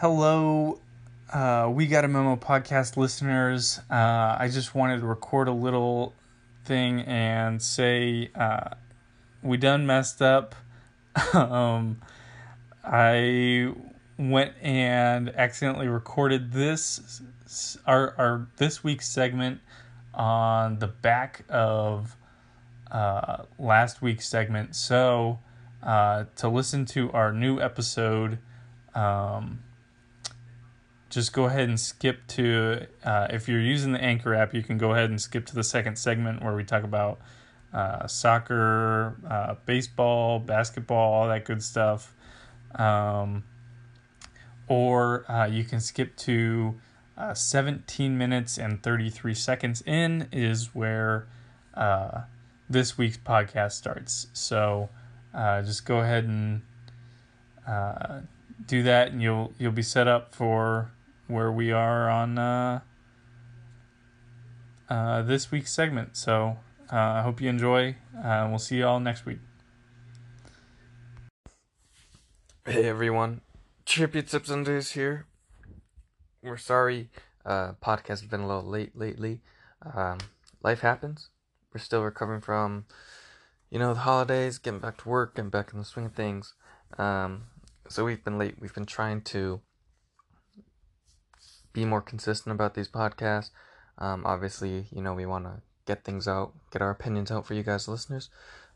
Hello, uh, We Got a Memo podcast listeners. Uh, I just wanted to record a little thing and say uh, we done messed up. um, I went and accidentally recorded this our our this week's segment on the back of uh, last week's segment. So uh, to listen to our new episode. Um, just go ahead and skip to uh, if you're using the anchor app you can go ahead and skip to the second segment where we talk about uh, soccer uh, baseball basketball all that good stuff. Um, or uh, you can skip to uh, 17 minutes and 33 seconds in is where uh, this week's podcast starts. So just go ahead and do that and you'll you'll be set up for where we are on uh, uh, this week's segment. So uh, I hope you enjoy. Uh, we'll see you all next week. Hey everyone, Tribute Tips and Days here. We're sorry, uh, podcast has been a little late lately. Um, life happens. We're still recovering from, you know, the holidays, getting back to work, getting back in the swing of things. Um, so we've been late. We've been trying to be more consistent about these podcasts. Um, obviously, you know, we want to get things out, get our opinions out for you guys, listeners.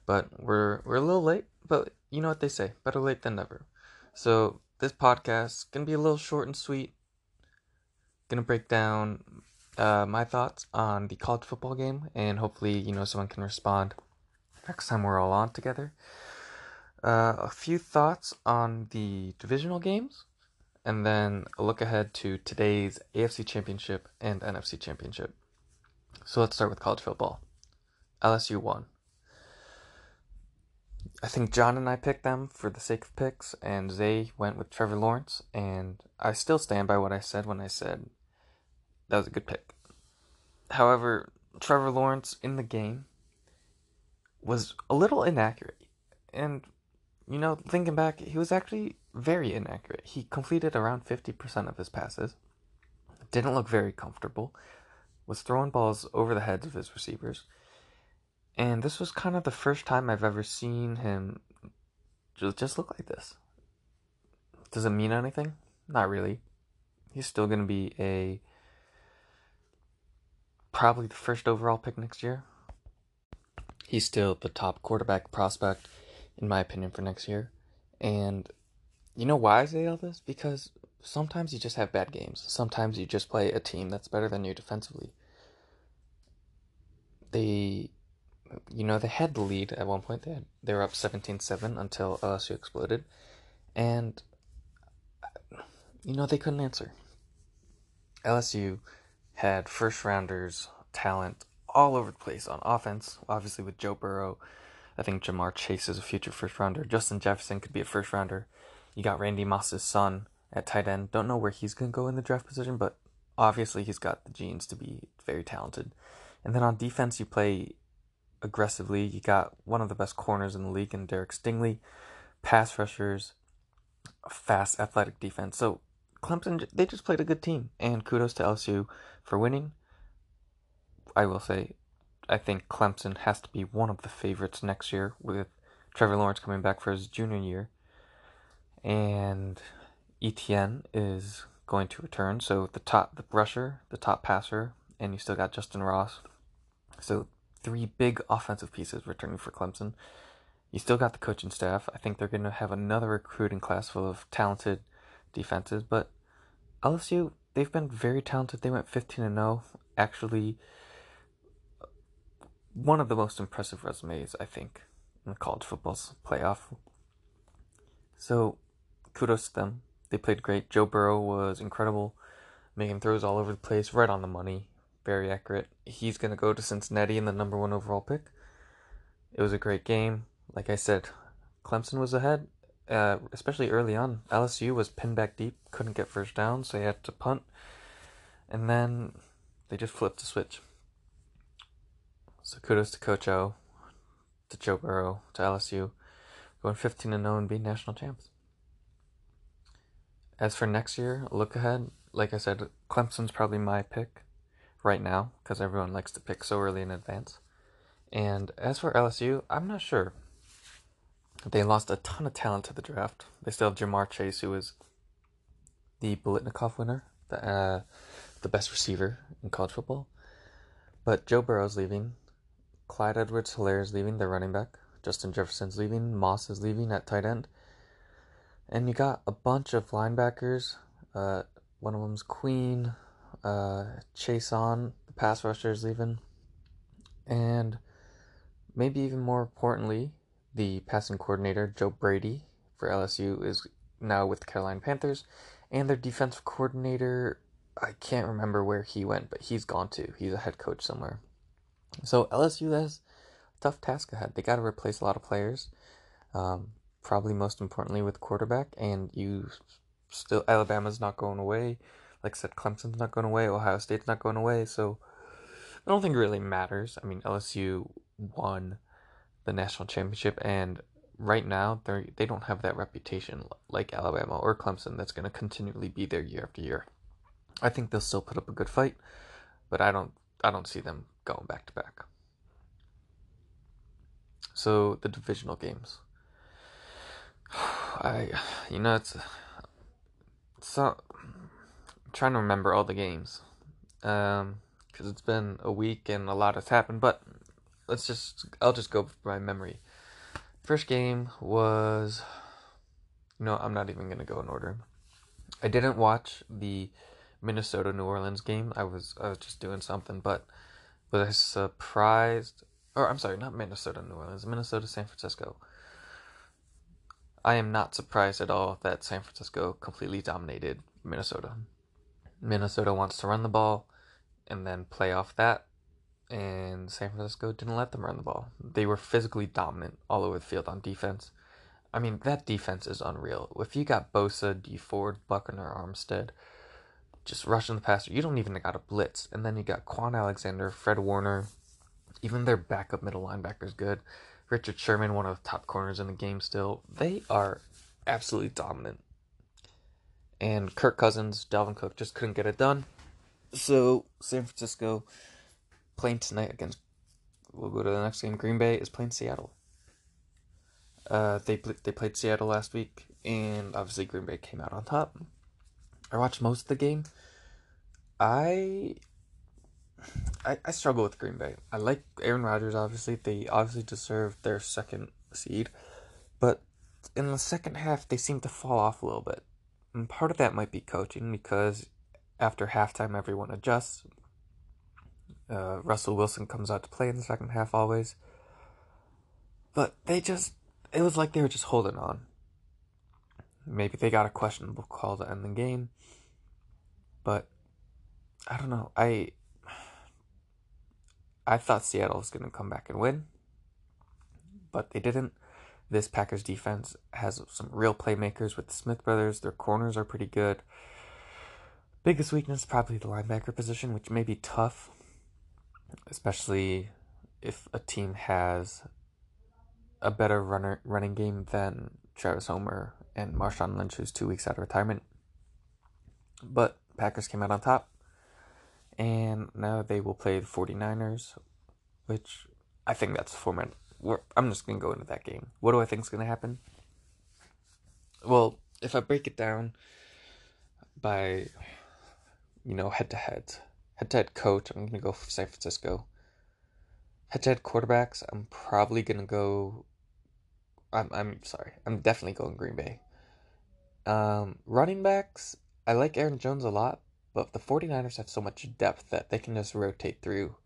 But we're we're a little late, but you know what they say, better late than never. So this podcast gonna be a little short and sweet. Gonna break down uh, my thoughts on the college football game, and hopefully, you know, someone can respond next time we're all on together. Uh, a few thoughts on the divisional games and then look ahead to today's AFC Championship and NFC Championship. So let's start with college football. LSU won. I think John and I picked them for the sake of picks, and Zay went with Trevor Lawrence, and I still stand by what I said when I said that was a good pick. However, Trevor Lawrence in the game was a little inaccurate. And, you know, thinking back, he was actually very inaccurate. He completed around 50% of his passes, didn't look very comfortable, was throwing balls over the heads of his receivers. And this was kind of the first time I've ever seen him just look like this. Does it mean anything? Not really. He's still going to be a probably the first overall pick next year. He's still the top quarterback prospect in my opinion for next year. And you know why I say all this? Because sometimes you just have bad games. Sometimes you just play a team that's better than you defensively. They, you know, they had the lead at one point. They had, they were up 17-7 until LSU exploded, and you know they couldn't answer. LSU had first rounders talent all over the place on offense. Obviously with Joe Burrow, I think Ja'Marr Chase is a future first rounder. Justin Jefferson could be a first rounder. You got Randy Moss's son at tight end. Don't know where he's going to go in the draft position, but obviously he's got the genes to be very talented. And then on defense, you play aggressively. You got one of the best corners in the league in Derek Stingley, pass rushers, fast, athletic defense. So Clemson, they just played a good team. And kudos to LSU for winning. I will say, I think Clemson has to be one of the favorites next year with Trevor Lawrence coming back for his junior year and Etienne is going to return. So the top, the rusher, the top passer, and you still got Justin Ross. So three big offensive pieces returning for Clemson. You still got the coaching staff. I think they're going to have another recruiting class full of talented defenses. But LSU, they've been very talented. They went 15 and 0. Actually, one of the most impressive resumes, I think, in college football's playoff. So kudos to them. They played great. Joe Burrow was incredible, making throws all over the place, right on the money, very accurate. He's going to go to Cincinnati in the number one overall pick. It was a great game. Like I said, Clemson was ahead, uh, especially early on. LSU was pinned back deep, couldn't get first down, so they had to punt. And then they just flipped the switch. So kudos to Coach O, to Joe Burrow, to LSU, going 15 and 0 and being national champs. As for next year, look ahead. Like I said, Clemson's probably my pick right now because everyone likes to pick so early in advance. And as for LSU, I'm not sure. They lost a ton of talent to the draft. They still have Ja'Marr Chase, who is the Biletnikoff winner, the, uh, the best receiver in college football. But Joe Burrow's leaving. Clyde Edwards Helaire is leaving, the running back. Justin Jefferson's leaving. Moss is leaving at tight end. And you got a bunch of linebackers. Uh, one of them's Queen. Uh, Chaisson, the pass rusher, is leaving. And maybe even more importantly, the passing coordinator, Joe Brady, for LSU, is now with the Carolina Panthers. And their defensive coordinator, I can't remember where he went, but he's gone too. He's a head coach somewhere. So LSU has tough task ahead. They got to replace a lot of players. Um, probably most importantly with quarterback, and you still Alabama's not going away. Like I said, Clemson's not going away. Ohio State's not going away. So I don't think it really matters. I mean, LSU won the national championship, and right now they they don't have that reputation like Alabama or Clemson that's going to continually be there year after year. I think they'll still put up a good fight, but I don't I don't see them going back to back. So the divisional games. I you know it's so I'm trying to remember all the games. Um because it's been a week and a lot has happened, but let's just I'll just go by memory. First game was no, I'm not even gonna go in order. I didn't watch the Minnesota New Orleans game. I was I was just doing something, but was I surprised? Or I'm sorry, not Minnesota New Orleans, Minnesota San Francisco. I am not surprised at all that San Francisco completely dominated Minnesota. Minnesota wants to run the ball and then play off that and San Francisco didn't let them run the ball. They were physically dominant all over the field on defense. I mean, that defense is unreal. If you got Bosa, Dee Ford, Buckner, Armstead, just rushing the passer, you don't even got a blitz. And then you got Kwon Alexander, Fred Warner, even their backup middle linebacker is good. Richard Sherman, one of the top corners in the game still. They are absolutely dominant. And Kirk Cousins, Dalvin Cook just couldn't get it done. So San Francisco playing tonight against. We'll go to the next game. Green Bay is playing Seattle. Uh, they they played Seattle last week, and obviously Green Bay came out on top. I watched most of the game. I, I I struggle with Green Bay. I like Aaron Rodgers. Obviously, they obviously deserve their second seed, but in the second half they seem to fall off a little bit. And part of that might be coaching because after halftime everyone adjusts. Uh, Russell Wilson comes out to play in the second half always. But they just, it was like they were just holding on. Maybe they got a questionable call to end the game. But I don't know. I I thought Seattle was going to come back and win, but they didn't. This Packers defense has some real playmakers with the Smith brothers. Their corners are pretty good. Biggest weakness probably the linebacker position, which may be tough especially if a team has a better runner running game than Travis Homer and Marshawn Lynch, who's two weeks out of retirement. But Packers came out on top, and now they will play the 49ers, which I think that's the format. I'm just going to go into that game. What do I think is going to happen? Well, if I break it down by, you know, head to head, Head to head coach, I'm going to go for San Francisco. Head to head quarterbacks, I'm probably going to go. I'm, I'm sorry. I'm definitely going Green Bay. Um, running backs, I like Aaron Jones a lot, but the 49ers have so much depth that they can just rotate through.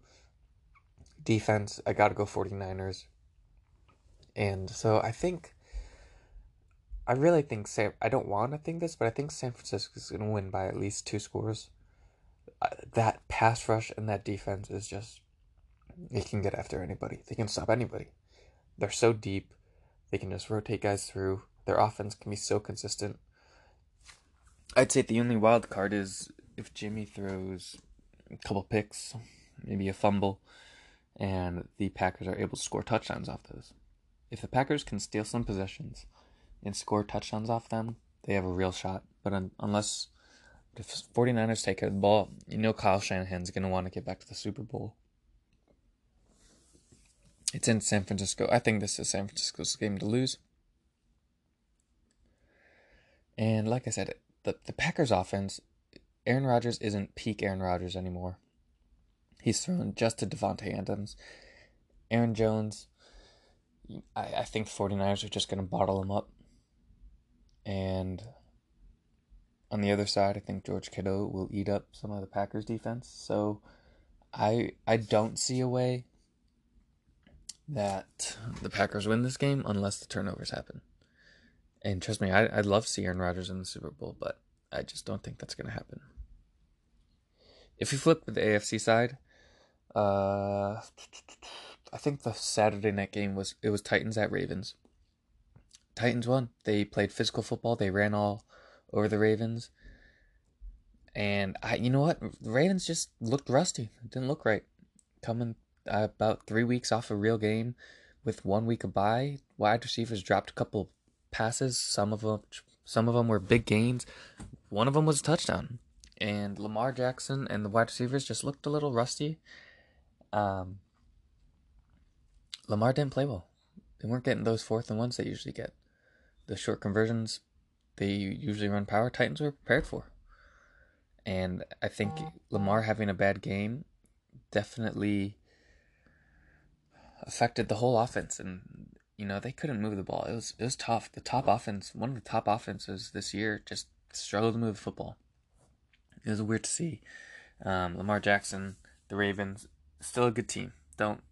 Defense, I got to go 49ers. And so I think I really think Sam. I don't want to think this, but I think San Francisco is going to win by at least two scores that pass rush and that defense is just they can get after anybody. They can stop anybody. They're so deep. They can just rotate guys through. Their offense can be so consistent. I'd say the only wild card is if Jimmy throws a couple picks, maybe a fumble, and the Packers are able to score touchdowns off those. If the Packers can steal some possessions and score touchdowns off them, they have a real shot. But un- unless the 49ers take the ball, you know Kyle Shanahan's going to want to get back to the Super Bowl. It's in San Francisco. I think this is San Francisco's game to lose. And like I said, the, the Packers offense, Aaron Rodgers isn't peak Aaron Rodgers anymore. He's thrown just to Davante Adams. Aaron Jones, I, I think 49ers are just going to bottle him up. And on the other side, I think George Kittle will eat up some of the Packers defense. So I I don't see a way that the Packers win this game unless the turnovers happen. And trust me, I, I'd love to see Aaron Rodgers in the Super Bowl, but I just don't think that's going to happen. If you flip to the AFC side, uh, I think the Saturday night game was it was Titans at Ravens. Titans won. They played physical football. They ran all over the Ravens. And I, you know what? The Ravens just looked rusty. It didn't look right. Coming about three weeks off a real game, with one week of bye, wide receivers dropped a couple passes. Some of them, some of them were big gains. One of them was a touchdown. And Lamar Jackson and the wide receivers just looked a little rusty. Um, Lamar didn't play well. They weren't getting those fourth and ones they usually get. The short conversions they usually run power Titans were prepared for. And I think Lamar having a bad game definitely affected the whole offense and you know they couldn't move the ball. It was it was tough. The top offense, one of the top offenses this year, just struggled to move the football. It was weird to see. Um, Lamar Jackson, the Ravens, still a good team. Don't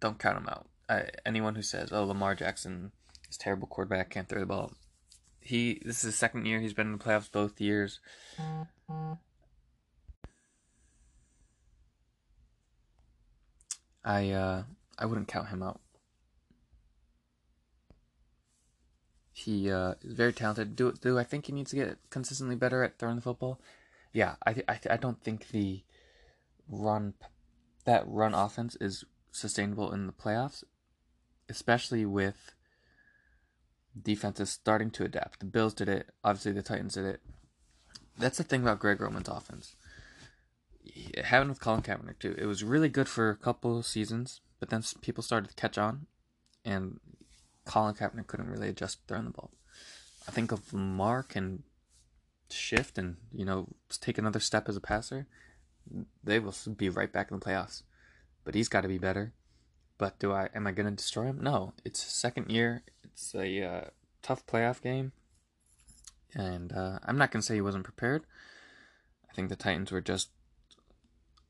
don't count them out. I, anyone who says, "Oh, Lamar Jackson is terrible quarterback, can't throw the ball," he this is his second year. He's been in the playoffs both years. I uh I wouldn't count him out. He uh, is very talented. Do do I think he needs to get consistently better at throwing the football? Yeah, I I I don't think the run that run offense is sustainable in the playoffs, especially with defenses starting to adapt. The Bills did it. Obviously, the Titans did it. That's the thing about Greg Roman's offense. It happened with Colin Kaepernick too. It was really good for a couple seasons, but then people started to catch on, and Colin Kaepernick couldn't really adjust throwing the ball. I think if Lamar can shift and you know take another step as a passer, they will be right back in the playoffs. But he's got to be better. But do I am I going to destroy him? No. It's second year. It's a uh, tough playoff game, and uh, I'm not going to say he wasn't prepared. I think the Titans were just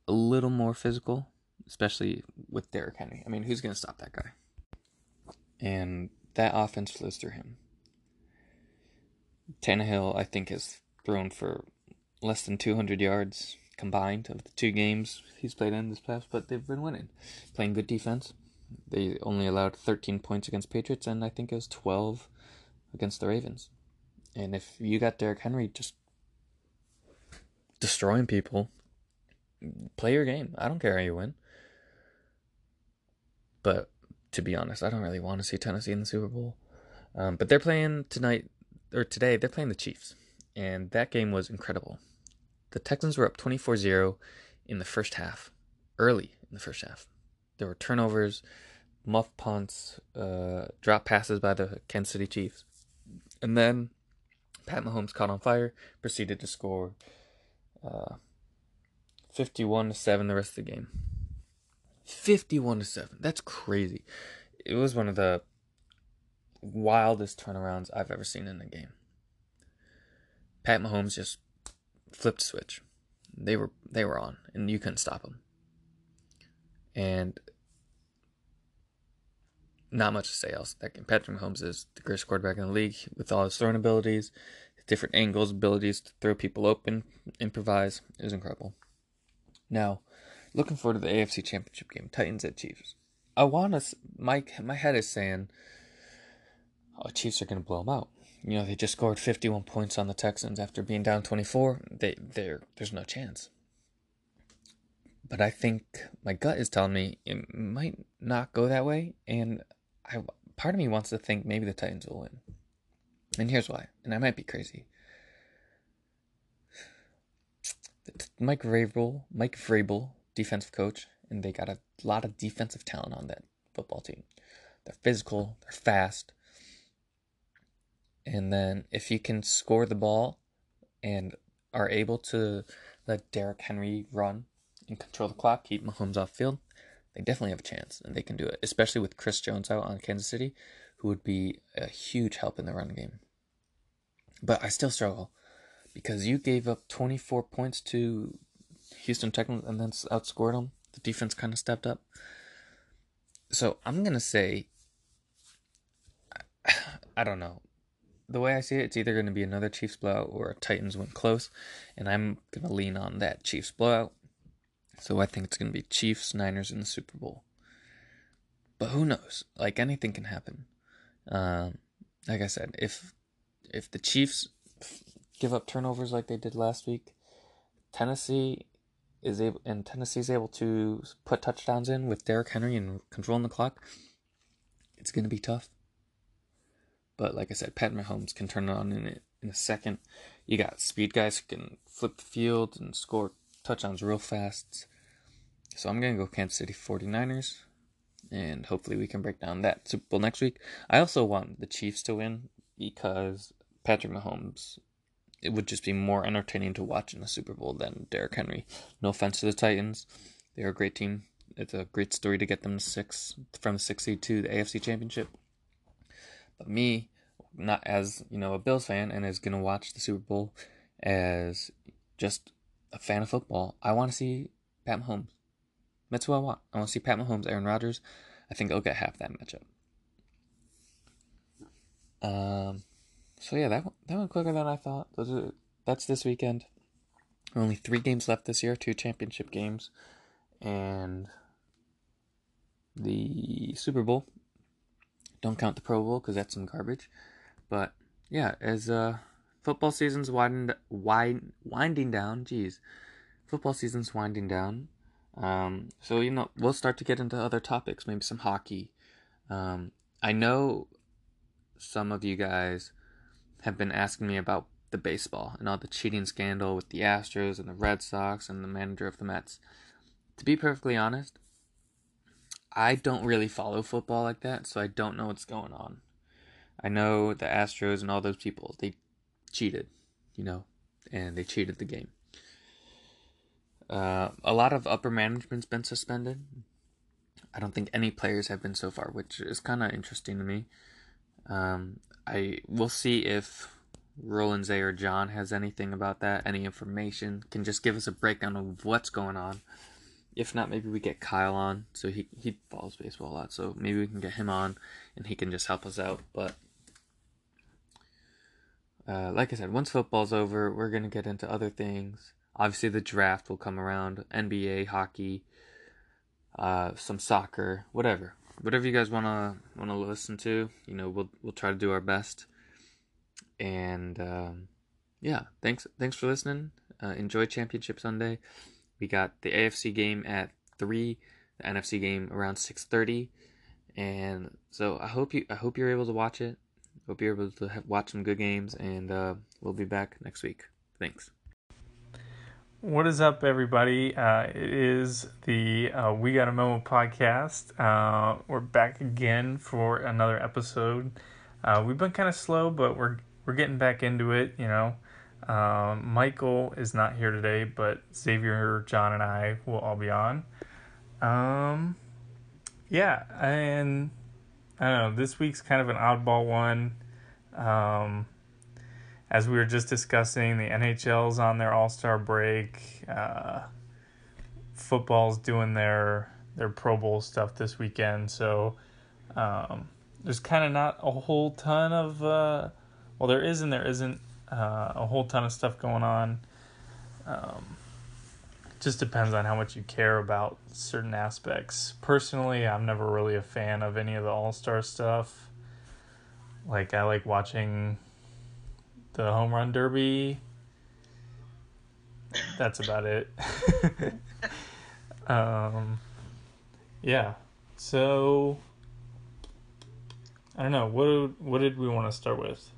a little more physical, especially with Derrick Henry. I mean, who's going to stop that guy? And that offense flows through him. Tannehill, I think, has thrown for less than 200 yards combined of the two games he's played in this past, but they've been winning, playing good defense. They only allowed 13 points against Patriots, and I think it was 12 against the Ravens. And if you got Derrick Henry just destroying people, play your game. I don't care how you win. But to be honest, I don't really want to see Tennessee in the Super Bowl. Um, but they're playing tonight, or today, they're playing the Chiefs. And that game was incredible. The Texans were up 24 0 in the first half, early in the first half. There were turnovers, muff punts, uh, drop passes by the Kansas City Chiefs. And then Pat Mahomes caught on fire, proceeded to score uh, 51 to 7 the rest of the game. 51 to 7. That's crazy. It was one of the wildest turnarounds I've ever seen in a game. Pat Mahomes just flipped a switch. They were they were on and you couldn't stop them. And not much to say else. That game. Patrick Mahomes is the greatest quarterback in the league with all his throwing abilities, different angles, abilities to throw people open, improvise. It was incredible. Now, Looking forward to the AFC Championship game, Titans at Chiefs. I want to. My my head is saying, oh, Chiefs are going to blow them out. You know, they just scored 51 points on the Texans after being down 24. They there there's no chance. But I think my gut is telling me it might not go that way, and I part of me wants to think maybe the Titans will win. And here's why, and I might be crazy. Mike Vrabel, Mike Vrabel defensive coach, and they got a lot of defensive talent on that football team. They're physical, they're fast. And then if you can score the ball and are able to let Derrick Henry run and control the clock, keep Mahomes off field, they definitely have a chance and they can do it, especially with Chris Jones out on Kansas City, who would be a huge help in the run game. But I still struggle because you gave up 24 points to Houston Texans and then outscored them. The defense kind of stepped up. So I'm going to say, I don't know. The way I see it, it's either going to be another Chiefs blowout or a Titans win close. And I'm going to lean on that Chiefs blowout. So I think it's going to be Chiefs, Niners in the Super Bowl. But who knows? Like anything can happen. Um, like I said, if if the Chiefs give up turnovers like they did last week, Tennessee is able and Tennessee is able to put touchdowns in with Derrick Henry and controlling the clock. It's going to be tough. But like I said, Pat Mahomes can turn it on in in a second. You got speed guys who can flip the field and score touchdowns real fast. So I'm going to go Kansas City 49ers and hopefully we can break down that Super Bowl next week. I also want the Chiefs to win because Patrick Mahomes it would just be more entertaining to watch in the Super Bowl than Derrick Henry. No offense to the Titans. They're a great team. It's a great story to get them to six from six seed to the AFC championship. But me, not as, you know, a Bills fan and is gonna watch the Super Bowl as just a fan of football, I wanna see Pat Mahomes. That's who I want. I want to see Pat Mahomes, Aaron Rodgers. I think I'll get half that matchup. Um, so yeah, that that went quicker than I thought. That's this weekend. Only three games left this year, two championship games, and the Super Bowl. Don't count the Pro Bowl because that's some garbage. But yeah, as uh, football season's widened, wide, winding down. Geez, football season's winding down. Um, so you know, we'll start to get into other topics, maybe some hockey. Um, I know some of you guys have been asking me about the baseball and all the cheating scandal with the Astros and the Red Sox and the manager of the Mets. To be perfectly honest, I don't really follow football like that, so I don't know what's going on. I know the Astros and all those people, they cheated, you know, and they cheated the game. Uh, a lot of upper management's been suspended. I don't think any players have been so far, which is kind of interesting to me. Um, I will see if Roland Zay or John has anything about that, any information, can just give us a breakdown of what's going on. If not, maybe we get Kyle on. So he he follows baseball a lot, so maybe we can get him on, and he can just help us out. But uh, like I said, once football's over, we're gonna get into other things. Obviously, the draft will come around. NBA, hockey, uh, some soccer, whatever, whatever you guys wanna wanna listen to. You know, we'll we'll try to do our best. And um, yeah, thanks thanks for listening. Uh, enjoy Championship Sunday. We got the AFC game at three, the NFC game around six thirty, and so I hope you I hope you're able to watch it. Hope you're able to have, watch some good games, and uh, we'll be back next week. Thanks. What is up, everybody? Uh, it is the uh, We Got a Memo podcast. Uh, we're back again for another episode. Uh, we've been kind of slow, but we're we're getting back into it. You know, um, Michael is not here today, but Xavier, John, and I will all be on. Um, yeah, and I don't know. This week's kind of an oddball one. Um, as we were just discussing, the NHL's on their All Star break. Uh, football's doing their their Pro Bowl stuff this weekend, so um, there's kind of not a whole ton of uh, well, there is and there isn't uh, a whole ton of stuff going on. Um, just depends on how much you care about certain aspects. Personally, I'm never really a fan of any of the All Star stuff. Like I like watching the home run derby. That's about it. um, yeah. So I don't know what what did we want to start with?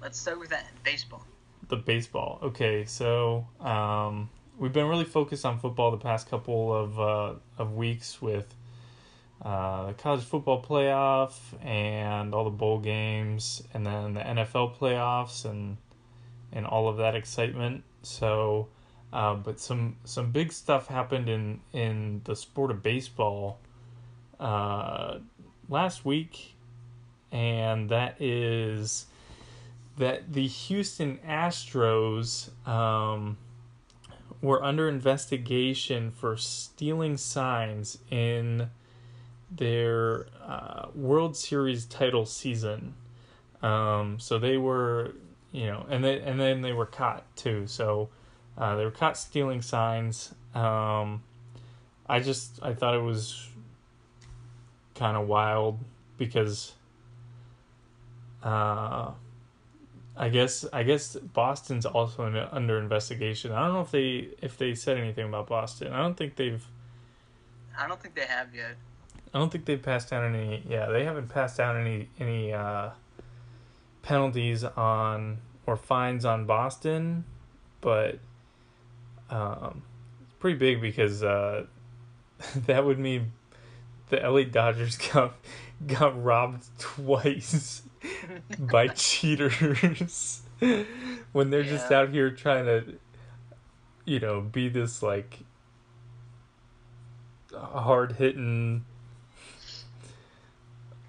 Let's start with that baseball. the baseball. Okay, so um, we've been really focused on football the past couple of uh, of weeks with uh, the college football playoff and all the bowl games, and then the NFL playoffs and and all of that excitement. So, uh, but some some big stuff happened in in the sport of baseball uh, last week, and that is that the Houston Astros um, were under investigation for stealing signs in their uh, World Series title season. Um, so they were, you know, and then and then they were caught too. So uh, they were caught stealing signs. Um, I just I thought it was kind of wild because uh, I guess I guess Boston's also in, under investigation. I don't know if they if they said anything about Boston. I don't think they've. I don't think they have yet. I don't think they've passed down any. Yeah, they haven't passed down any any uh, penalties on or fines on Boston, but um, it's pretty big because uh, that would mean the LA Dodgers got got robbed twice by cheaters when they're just out here trying to you know be this like hard hitting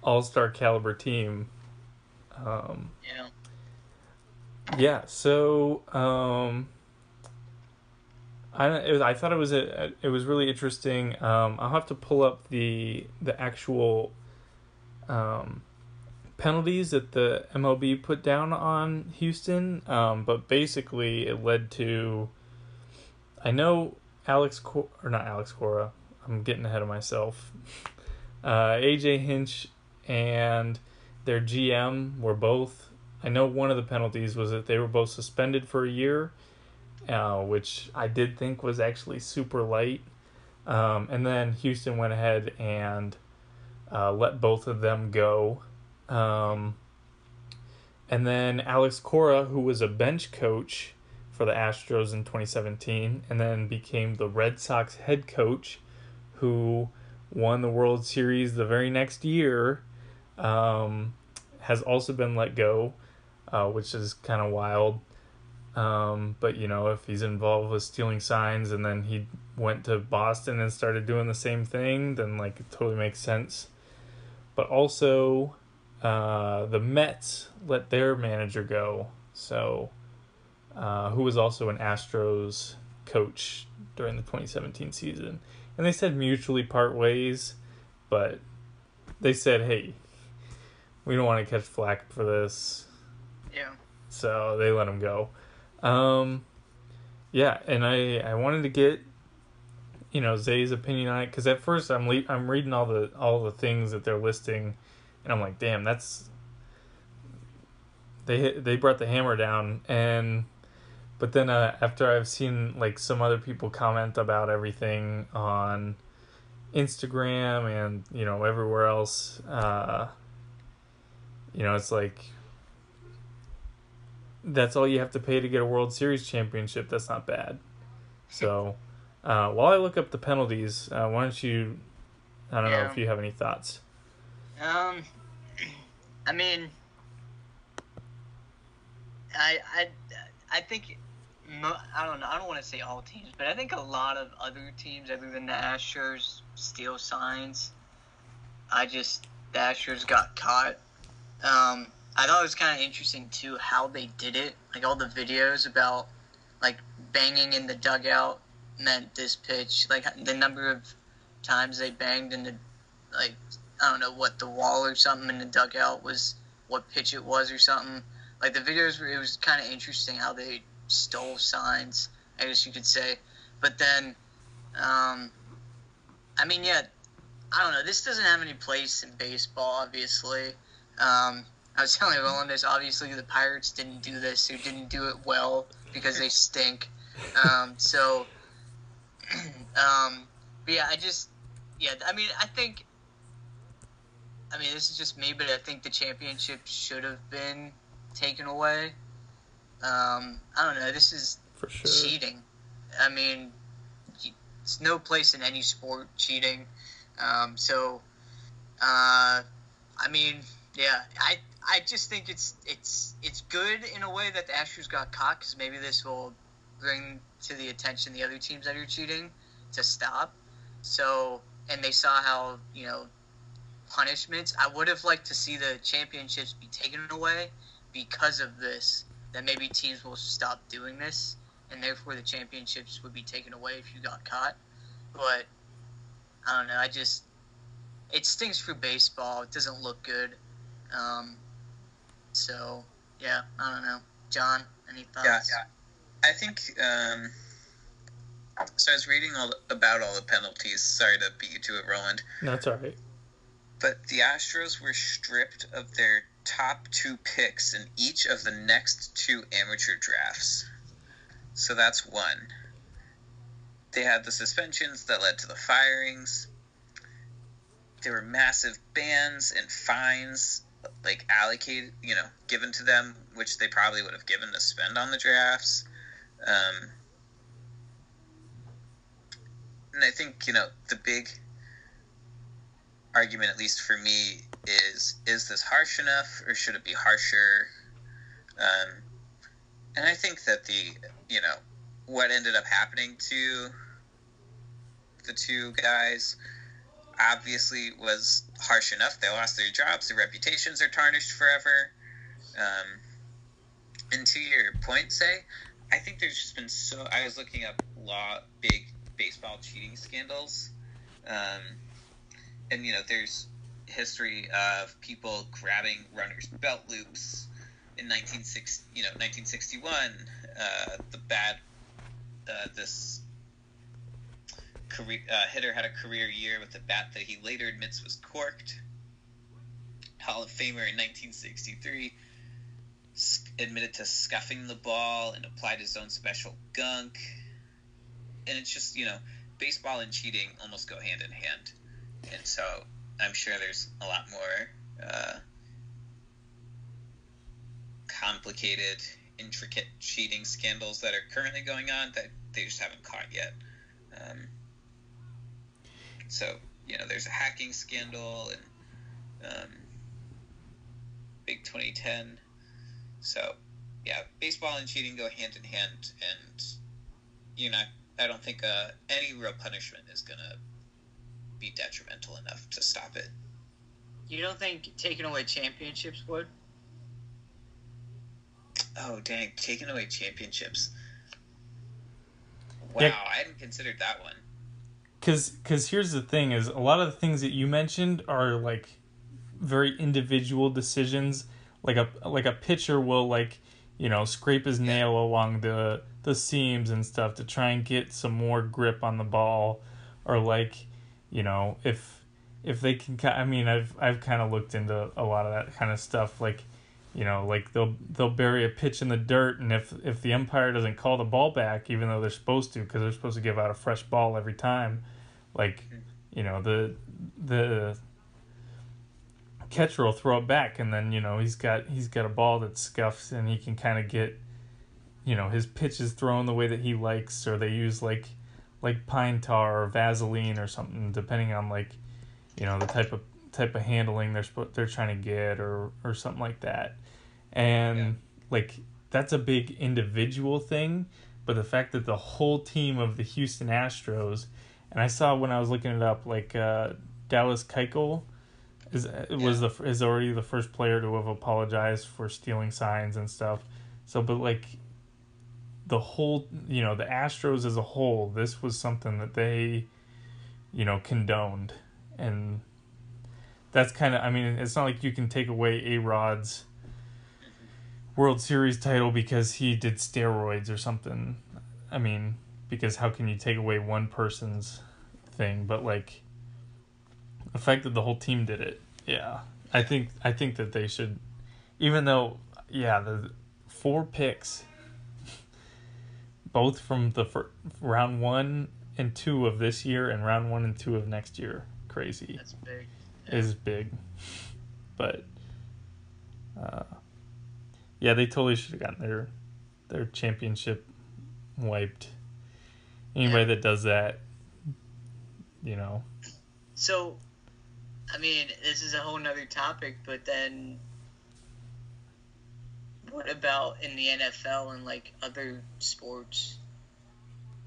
all-star caliber team um Yeah. yeah so um I, it was, I thought it was a, it was really interesting. Um, I'll have to pull up the the actual um, penalties that the MLB put down on Houston, um, but basically it led to. I know Alex Cor- or not Alex Cora. I'm getting ahead of myself. Uh, AJ Hinch and their GM were both. I know one of the penalties was that they were both suspended for a year uh, which I did think was actually super light. Um, and then Houston went ahead and uh, let both of them go. Um, and then Alex Cora, who was a bench coach for the Astros in 2017, and then became the Red Sox head coach, who won the World Series the very next year, um, has also been let go, uh, which is kind of wild. Um, but you know, if he's involved with stealing signs and then he went to Boston and started doing the same thing, then like it totally makes sense. But also, uh, the Mets let their manager go, so uh, who was also an Astros coach during the 2017 season, and they said mutually part ways, but they said, hey, we don't want to catch flack for this, Yeah. so they let him go. Um, yeah, and I I wanted to get you know Zay's opinion on it because at first I'm le- I'm reading all the all the things that they're listing, and I'm like, damn, that's they hit, they brought the hammer down and. But then uh, after I've seen like some other people comment about everything on Instagram and you know everywhere else, uh, you know it's like that's all you have to pay to get a World Series championship. That's not bad. So, uh, while I look up the penalties, uh, why don't you? I don't know if you have any thoughts. Um, I mean, I I I think I don't know. I don't want to say all teams, but I think a lot of other teams other than the Astros steal signs. I just the Astros got caught. Um, I thought it was kind of interesting too how they did it. Like all the videos about like banging in the dugout meant this pitch. Like the number of times they banged in the like I don't know what the wall or something in the dugout was, what pitch it was or something. Like the videos, were, it was kind of interesting how they stole signs, I guess you could say. But then, um, I mean, yeah, I don't know. This doesn't have any place in baseball, obviously. Um, I was telling everyone this. Obviously, the Pirates didn't do this. Or didn't do it well because they stink. Um, so, um, but yeah, I just, yeah, I mean, I think I mean, this is just me, but I think the championship should have been taken away. Um, I don't know. This is For sure. cheating. I mean, it's no place in any sport cheating. Um, so, uh, I mean, yeah, I I just think it's it's it's good in a way that the Astros got caught because maybe this will bring to the attention the other teams that are cheating to stop. So, and they saw how you know punishments. I would have liked to see the championships be taken away because of this. That maybe teams will stop doing this, and therefore the championships would be taken away if you got caught. But I don't know. I just it stinks for baseball. It doesn't look good. Um, so yeah, I don't know. John, any thoughts? Yeah, yeah. I think. Um, so I was reading all about all the penalties. Sorry to beat you to it, Roland. That's all right. But the Astros were stripped of their top two picks in each of the next two amateur drafts. So that's one. They had the suspensions that led to the firings. There were massive bans and fines, like allocated, you know, given to them, which they probably would have given to spend on the drafts. Um, and I think, you know, the big argument, at least for me, is is this harsh enough or should it be harsher? Um, and I think that the you know what ended up happening to the two guys obviously was harsh enough. They lost their jobs, their reputations are tarnished forever. Um, and to your point, say, I think there's just been so. I was looking up law big baseball cheating scandals. Um, and you know there's history of people grabbing runners belt loops in 1960 you know 1961 uh, the bad uh, this career uh, hitter had a career year with a bat that he later admits was corked. Hall of famer in 1963 admitted to scuffing the ball and applied his own special gunk. And it's just you know baseball and cheating almost go hand in hand. And so I'm sure there's a lot more uh, complicated, intricate cheating scandals that are currently going on that they just haven't caught yet. Um, so you know, there's a hacking scandal and um, big 2010. So yeah, baseball and cheating go hand in hand, and you know, I don't think uh, any real punishment is gonna be detrimental enough to stop it. You don't think taking away championships would? Oh dang, taking away championships. Wow, Yeah. I hadn't considered that one. Cause, cause here's the thing: is a lot of the things that you mentioned are like very individual decisions. Like a like a pitcher will like you know scrape his nail along the the seams and stuff to try and get some more grip on the ball, or like you know if if they can. I mean, I've I've kind of looked into a lot of that kind of stuff. Like you know, like they'll they'll bury a pitch in the dirt, and if if the umpire doesn't call the ball back, even though they're supposed to, because they're supposed to give out a fresh ball every time, like mm-hmm. you know the the catcher will throw it back, and then you know he's got he's got a ball that scuffs, and he can kind of get you know his pitch is thrown the way that he likes, or they use like like pine tar or Vaseline or something, depending on like you know the type of type of handling they're they're trying to get or or something like that and Yeah. like that's a big individual thing but the fact that the whole team of the Houston Astros and I saw when I was looking it up like uh Dallas Keuchel is was the is already the first player to have apologized for stealing signs and stuff. So but like the whole you know the Astros as a whole this was something that they you know condoned. And that's kind of I mean it's not like you can take away A Rod's World Series title because he did steroids or something. I mean, because how can you take away one person's thing? But like the fact that the whole team did it, yeah. I think I think that they should, even though yeah the four picks, both from the fir- round one and two of this year and round one and two of next year, crazy That's big. is big, but uh, yeah, they totally should have gotten their their championship wiped. Anybody that does that, you know. So, I mean, this is a whole nother topic, but then what about in the NFL and like other sports,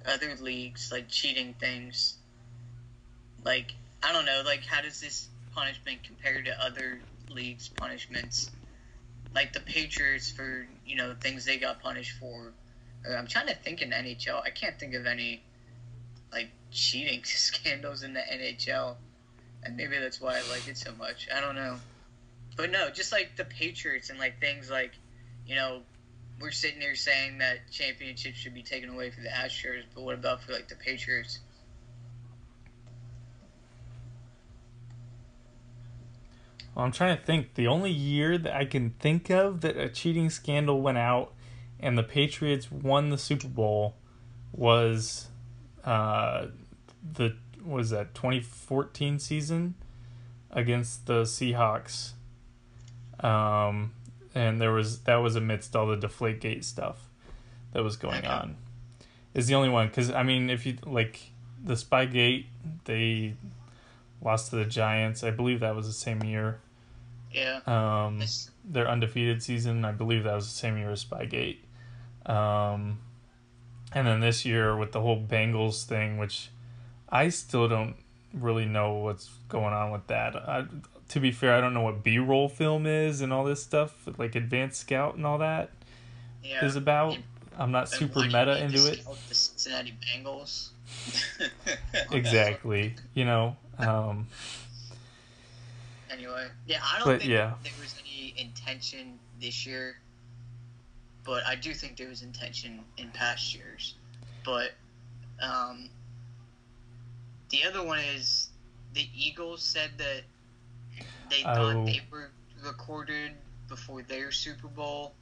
other leagues, like cheating things? Like, I don't know, like, how does this punishment compare to other leagues' punishments? Like the Patriots for, you know, things they got punished for. Or I'm trying to think in NHL. I can't think of any, like, cheating scandals in the NHL. And maybe that's why I like it so much. I don't know. But no, just like the Patriots and like things like, you know, we're sitting here saying that championships should be taken away for the Astros, but what about for like the Patriots? Well, I'm trying to think. The only year that I can think of that a cheating scandal went out and the Patriots won the Super Bowl was uh, the was that 2014 season against the Seahawks. Um, and there was that was amidst all the Deflategate stuff that was going on. Is the only one because I mean, if you like the Spygate, they lost to the Giants. I believe that was the same year. Yeah. Um, their undefeated season, I believe that was the same year as Spygate. Um, and then this year with the whole Bengals thing, which I still don't really know what's going on with that. I, to be fair, I don't know what B roll film is and all this stuff, like Advanced Scout and all that yeah. is about. I'm not super meta into it. The Cincinnati Bengals. Exactly, you know. Um, Anyway, yeah, I don't But, think yeah. there was any intention this year, but I do think there was intention in past years. But um, the other one is the Eagles said that they Oh. thought they were recorded before their Super Bowl,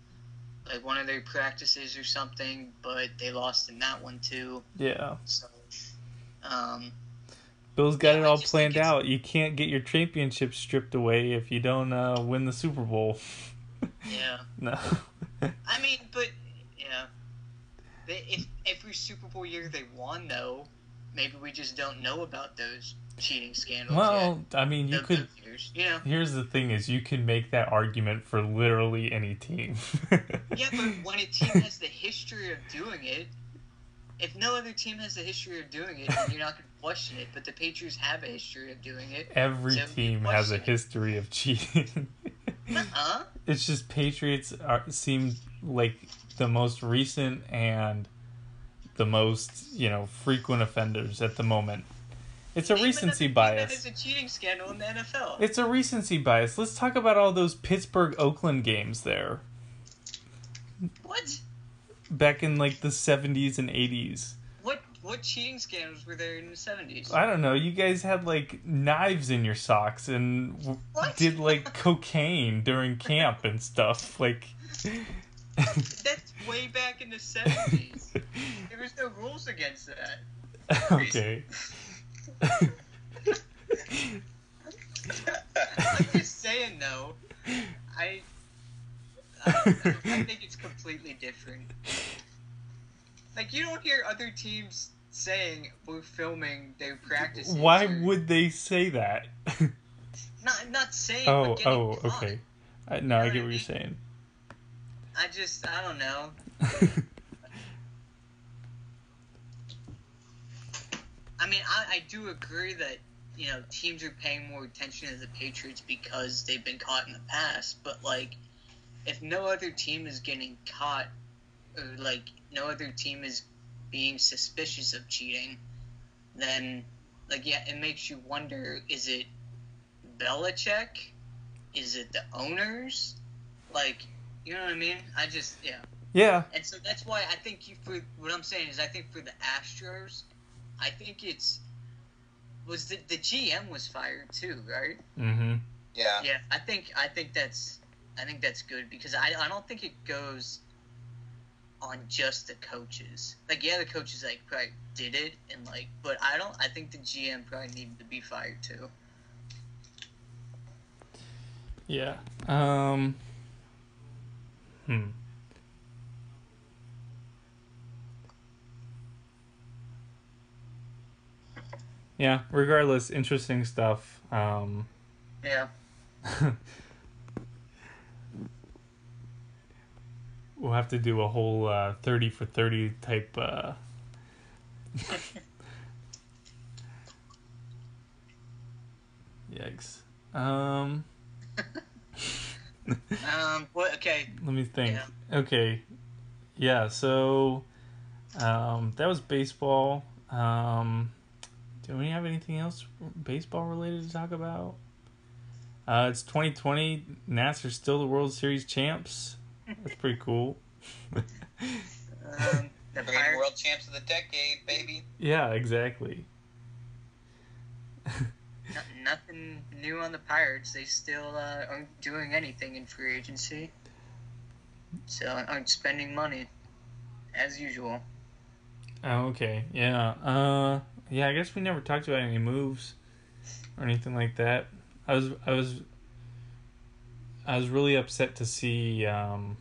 like one of their practices or something, but they lost in that one too. yeah. So, um, Bill's got it all planned out. You can't get your championship stripped away if you don't uh, win the Super Bowl. yeah. no. I mean, but yeah, if every Super Bowl year they won, though, maybe we just don't know about those cheating scandals. well, I mean, you Those- could. years, you know. Here's the thing: is you can make that argument for literally any team. Yeah, but when a team has the history of doing it, if no other team has a history of doing it, you're not going to question it. But the Patriots have a history of doing it. Every So team has a question it. history of cheating. Uh-uh. it's just Patriots are seem like the most recent and the most you know frequent offenders at the moment. It's a another recency bias. is a cheating scandal in the NFL. It's a recency bias. Let's talk about all those Pittsburgh Oakland games there what? Back in like the 70s and 80s. What? What cheating scandals were there in the seventies? I don't know. You guys had like knives in your socks and w- did like cocaine during camp and stuff. Like, That's way back in the seventies. there was no rules against that. okay. I'm just saying though. I. I, I think it's completely different. Like you don't hear other teams saying we're filming their practices. Why or- would they say that? not not saying? oh, oh, caught. okay. I, no, I You know get what I you're saying. I just I don't know. I mean, I, I do agree that you know teams are paying more attention to the Patriots because they've been caught in the past. But like, if no other team is getting caught, or like no other team is being suspicious of cheating, then like yeah, it makes you wonder: is it Belichick? Is it the owners? Like, you know what I mean? I just yeah. yeah, And so that's why I think you for what I'm saying is I think for the Astros, I think it's was the the GM was fired too, right? mm-hmm. Yeah. Yeah, I think I think that's I think that's good because I, I don't think it goes on just the coaches. Like yeah, the coaches like probably did it and like, but I don't. I think the GM probably needed to be fired too. Yeah. Um. Hmm. Yeah. Regardless, interesting stuff. Um, yeah. we'll have to do a whole uh, thirty for thirty type. Uh, yikes. Um, Um. What? Okay. let me think. Yeah. Okay. Yeah. So, um, that was baseball. Um, do we have anything else baseball related to talk about? Uh, it's 2020. Nats are still the World Series champs. That's pretty cool. Um. The Pirates. world champs of the decade, baby. yeah, exactly. No- nothing new on the Pirates. They still uh, aren't doing anything in free agency. So aren't spending money as usual. Oh, okay. Yeah. Uh, yeah. I guess we never talked about any moves or anything like that. I was, I was, I was really upset to see um,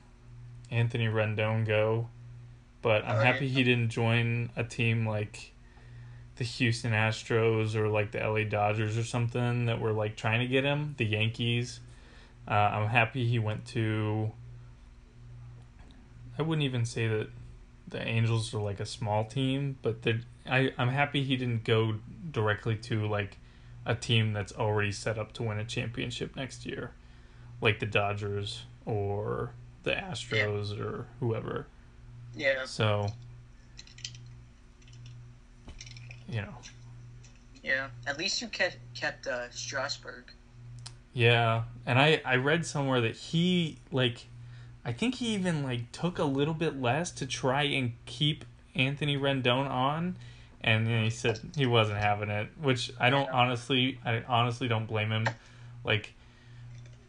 Anthony Rendon go, but I'm Oh, happy he didn't join a team like the Houston Astros or like the LA Dodgers or something that were like trying to get him. The Yankees. Uh, I'm happy he went to. I wouldn't even say that the Angels are like a small team, but they I I'm happy he didn't go directly to like a team that's already set up to win a championship next year, like the Dodgers or the Astros or whoever. Yeah. So, you know, Yeah. At least you kept kept uh, Strasburg. yeah. And I I read somewhere that he like I think he even like took a little bit less to try and keep Anthony Rendon on and then he said he wasn't having it, which I don't honestly I honestly don't blame him. Like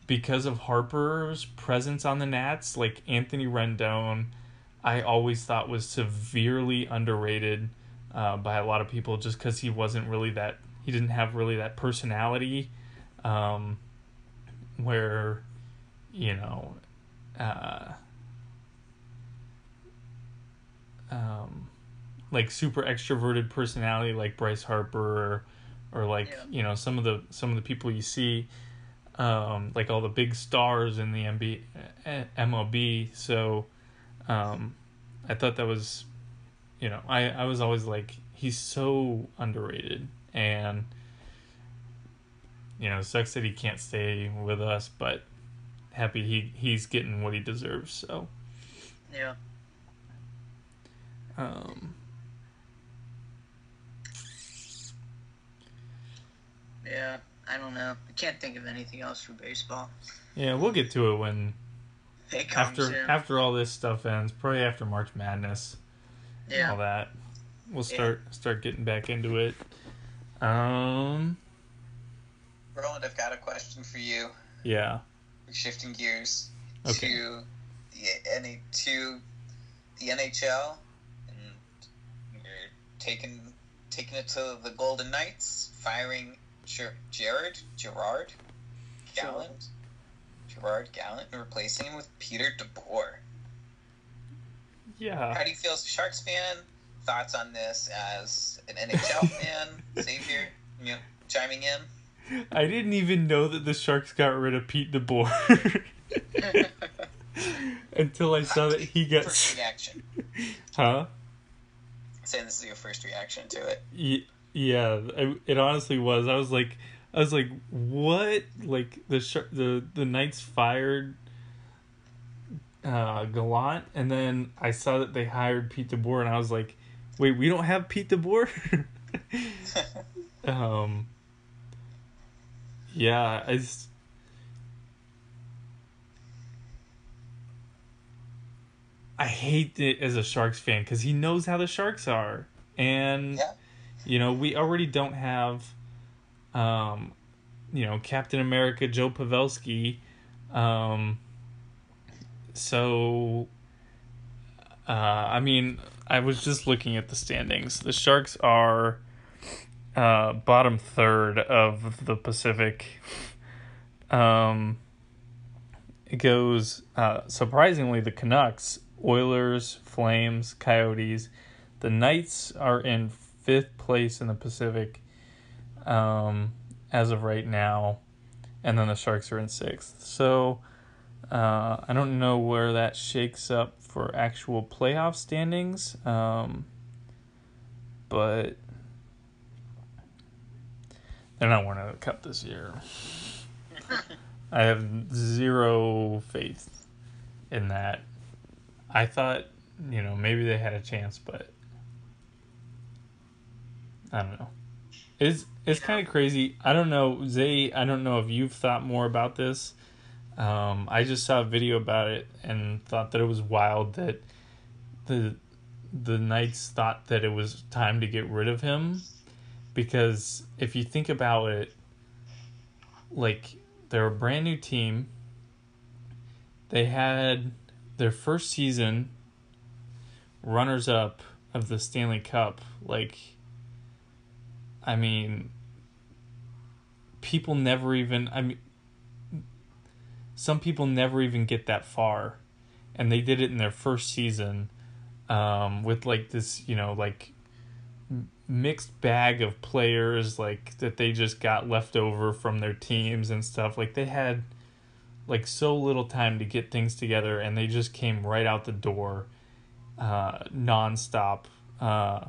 because of Harper's presence on the Nats, like Anthony Rendon, I always thought was severely underrated uh, by a lot of people just because he wasn't really that he didn't have really that personality um, where you know uh, um, like super extroverted personality like Bryce Harper or, or like Yeah. you know some of the some of the people you see um, like all the big stars in the MB, eh, MLB so um, I thought that was you know I, I was always like he's so underrated and you know sucks that he can't stay with us but happy he he's getting what he deserves so Yeah. um Yeah. I don't know. I can't think of anything else for baseball. yeah we'll get to it when It comes after in. after all this stuff ends probably after March Madness yeah. all that we'll Yeah. start start getting back into it um Roland, I've got a question for you. yeah We're shifting gears Okay. to the N- to the NHL, and you're taking taking it to the Golden Knights, firing Ger- Jared Gerard Gallant, Gerard Gallant, and replacing him with Peter DeBoer. yeah How do you feel as a Sharks fan? Thoughts on this as an NHL fan? Xavier, you know, chiming in. I didn't even know that the Sharks got rid of Pete DeBoer until I saw that he got First reaction. huh Saying this is your first reaction to it. Y- yeah, it, it honestly was. I was like, I was like, what? Like the Shar- the the Knights fired uh, Gallant, and then I saw that they hired Pete DeBoer, and I was like, wait, we don't have Pete DeBoer. um. Yeah, I just. I hate it as a Sharks fan because he knows how the Sharks are, and Yeah. You know we already don't have, um, you know Captain America Joe Pavelski, um. So, uh, I mean, I was just looking at the standings. The Sharks are uh, bottom third of the Pacific. Um, it goes uh, surprisingly the Canucks, Oilers, Flames, Coyotes. The Knights are in fifth place in the Pacific. um, as of right now, and then the Sharks are in sixth. So uh, I don't know where that shakes up for actual playoff standings, um, but they're not winning the cup this year. I have zero faith in that. I thought, you know, maybe they had a chance, but I don't know. It's it's kind of crazy. I don't know, Zay. I don't know if you've thought more about this. Um, I just saw a video about it and thought that it was wild that the the Knights thought that it was time to get rid of him because if you think about it, like they're a brand new team. They had their first season runners up of the Stanley Cup. Like, I mean, people never even, I mean, some people never even get that far. And they did it in their first season um, with like this, you know, like mixed bag of players like that they just got left over from their teams and stuff like they had like so little time to get things together and they just came right out the door uh nonstop uh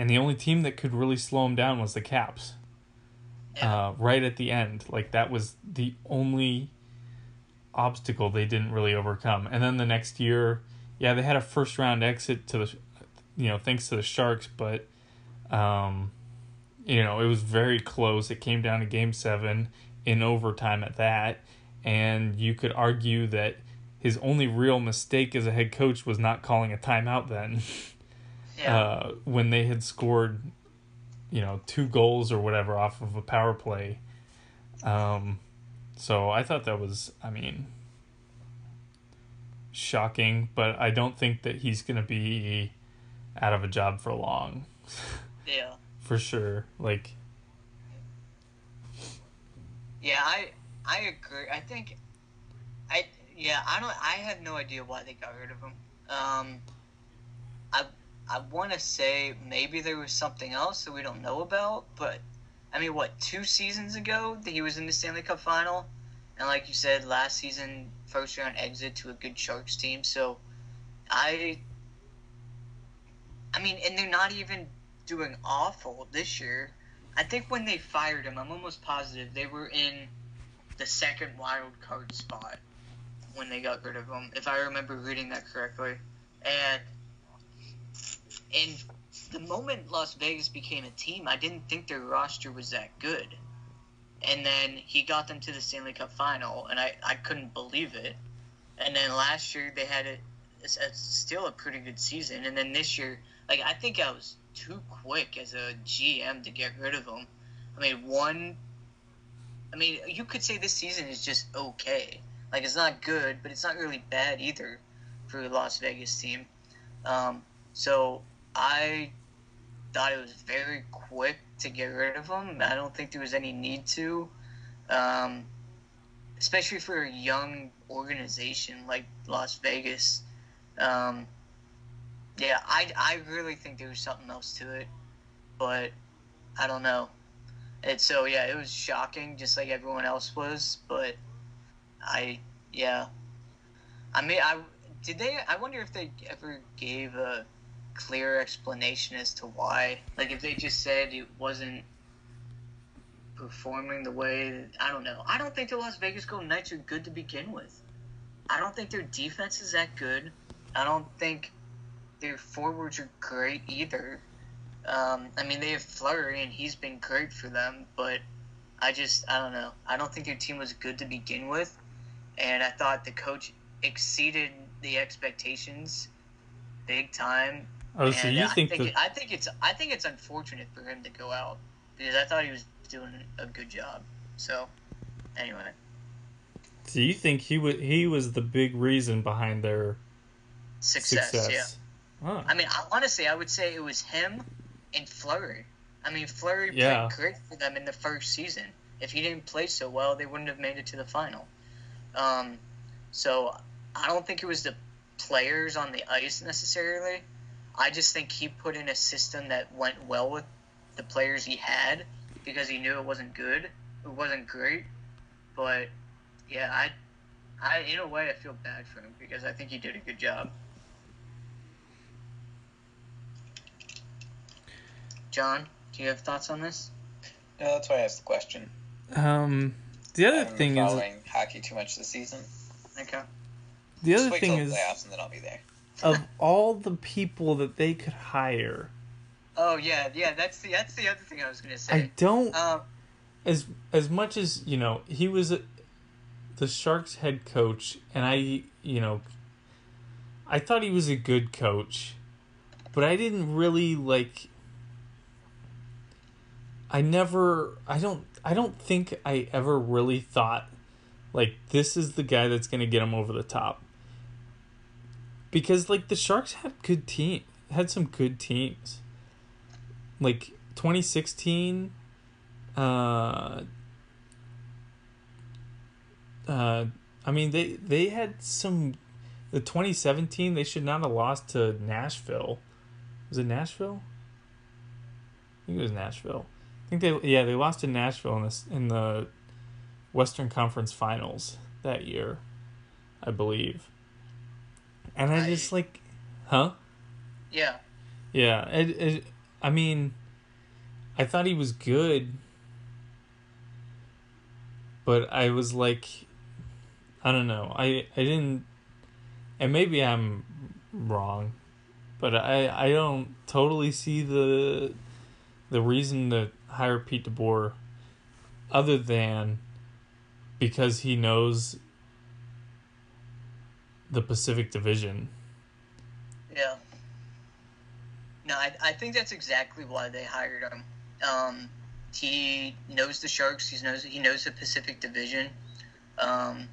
and the only team that could really slow him down was the caps uh right at the end like that was the only obstacle they didn't really overcome and then the next year yeah they had a first round exit to the you know, thanks to the Sharks, but um, you know, it was very close. It came down to game seven in overtime at that. And you could argue that his only real mistake as a head coach was not calling a timeout then. Yeah. Uh, when they had scored, you know, two goals or whatever off of a power play. Um, so I thought that was, I mean, shocking, but I don't think that he's going to be out of a job for long. Yeah. for sure. Like Yeah, I I agree. I think I yeah, I don't I have no idea why they got rid of him. Um I want to say maybe there was something else that we don't know about, but I mean, what, two seasons ago that he was in the Stanley Cup final? And like you said, last season, first round exit to a good Sharks team. So I I mean, and they're not even doing awful this year. I think when they fired him, I'm almost positive they were in the second wild card spot when they got rid of him, if I remember reading that correctly. And and the moment Las Vegas became a team, I didn't think their roster was that good. And then he got them to the Stanley Cup final, and I, I couldn't believe it. And then last year they had a, a, still a pretty good season, and then this year like I think I was too quick as a GM to get rid of him. I mean, one. I mean, you could say this season is just okay. Like it's not good, but it's not really bad either for the Las Vegas team. Um, so I thought it was very quick to get rid of him. I don't think there was any need to, um, especially for a young organization like Las Vegas. Um, yeah, I, I really think there was something else to it, but I don't know. And so yeah, it was shocking, just like everyone else was. But I yeah, I mean I did they? I wonder if they ever gave a clear explanation as to why. Like if they just said it wasn't performing the way I don't know. I don't think the Las Vegas Golden Knights are good to begin with. I don't think their defense is that good. I don't think their forwards are great either. Um, I mean, they have Fleury, and he's been great for them, but I just, I don't know. I don't think their team was good to begin with, and I thought the coach exceeded the expectations big time. Oh, so you I think, think the... it, I think it's I think it's unfortunate for him to go out because I thought he was doing a good job. So, anyway. So you think he was he was the big reason behind their success? success. Yeah. Huh. I mean, honestly, I would say it was him and Fleury. I mean, Fleury yeah. played great for them in the first season. If he didn't play so well, they wouldn't have made it to the final. Um, so I don't think it was the players on the ice necessarily. I just think he put in a system that went well with the players he had because he knew it wasn't good, it wasn't great. But yeah, I, I in a way I feel bad for him because I think he did a good job. John, do you have thoughts on this? No, that's why I asked the question. Um, the other haven't thing been is following hockey too much this season. Okay. the Just other wait thing till is the playoffs and then I'll be there. Of all the people that they could hire, Oh yeah, yeah. That's the that's the other thing I was gonna say. I don't Um, as as much as you know he was a, the Sharks head coach, and I you know I thought he was a good coach, but I didn't really like. I never. I don't. I don't think I ever really thought like this is the guy that's going to get him over the top. Because like the Sharks had good team had some good teams. Like 2016 uh uh I mean they they had some the 2017 they should not have lost to Nashville. Was it Nashville? I think it was Nashville. I think they yeah, they lost to Nashville in this in the Western Conference Finals that year, I believe. And I I- just like huh? yeah. Yeah, it, it, I mean, I thought he was good, but I was like, I don't know. I I didn't, and maybe I'm wrong, but I I don't totally see the the reason to hire Pete DeBoer, other than because he knows the Pacific Division. Yeah. No, I, I think that's exactly why they hired him. Um, he knows the Sharks. He knows he knows the Pacific Division. Um,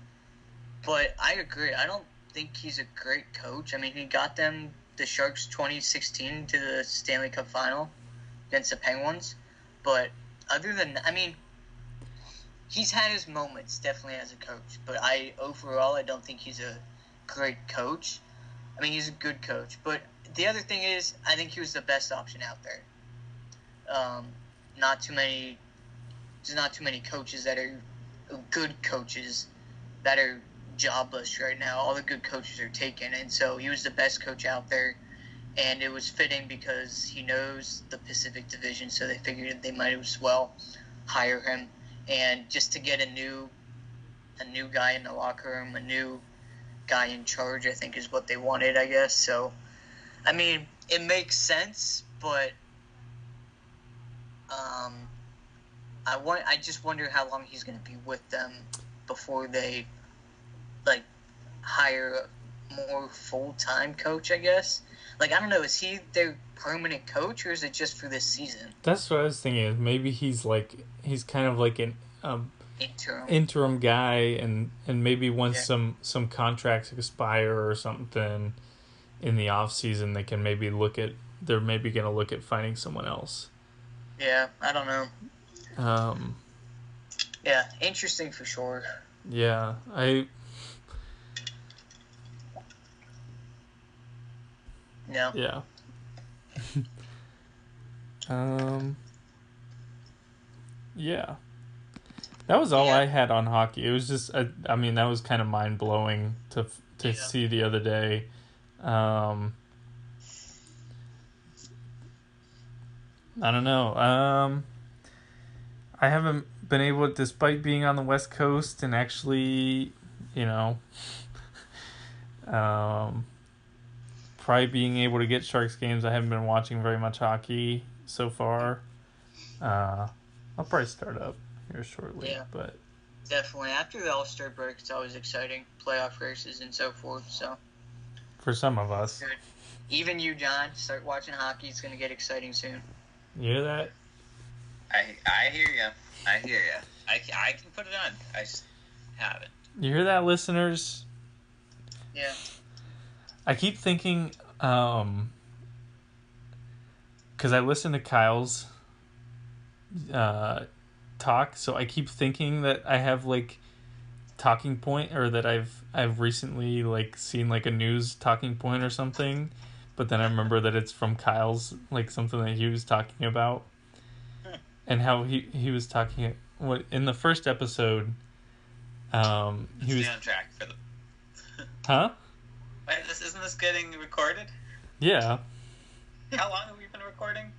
but I agree. I don't think he's a great coach. I mean, he got them the Sharks 2016 to the Stanley Cup final against the Penguins. But other than, I mean, he's had his moments definitely as a coach. But I overall, I don't think he's a great coach. I mean, he's a good coach, but the other thing is, I think he was the best option out there. Um, not too many, there's not too many coaches that are good coaches that are jobless right now. All the good coaches are taken, and so he was the best coach out there, and it was fitting because he knows the Pacific Division, so they figured they might as well hire him, and just to get a new, a new guy in the locker room, a new guy in charge, I think is what they wanted, I guess. So, I mean, it makes sense, but um, I want. I just wonder how long he's going to be with them before they like hire a more full time coach. I guess. Like I don't know. Is he their permanent coach or is it just for this season? That's what I was thinking. Maybe he's like he's kind of like an um, Interim. interim guy, and and maybe once Yeah. some some contracts expire or something in the off season, they can maybe look at they're maybe gonna look at finding someone else. yeah, I don't know. Um, Yeah, interesting for sure. yeah, I No. yeah. um. Yeah. That was all Yeah. I had on hockey. It was just, I, I mean, that was kind of mind blowing to to Yeah. see the other day. Um, I don't know. Um, I haven't been able, despite being on the West Coast and actually, you know, um, probably being able to get Sharks games. I haven't been watching very much hockey so far. Uh, I'll probably start up here shortly, Yeah. but Definitely. After the All Star break, it's always exciting. Playoff races and so forth. So for some of us, even you, John, start watching hockey. It's going to get exciting soon. you hear that? I I hear you. I hear you. I, I can put it on. I just haven't. You hear that, listeners? Yeah. I keep thinking, um, because I listen to Kyle's uh, talk, so I keep thinking that I have like talking point, or that I've I've recently like seen like a news talking point or something, but then I remember that it's from Kyle's like something that he was talking about, and how he he was talking what in the first episode. Um, he Stay was on track for the. huh? Wait, this isn't this getting recorded? Yeah, How long have we been recording?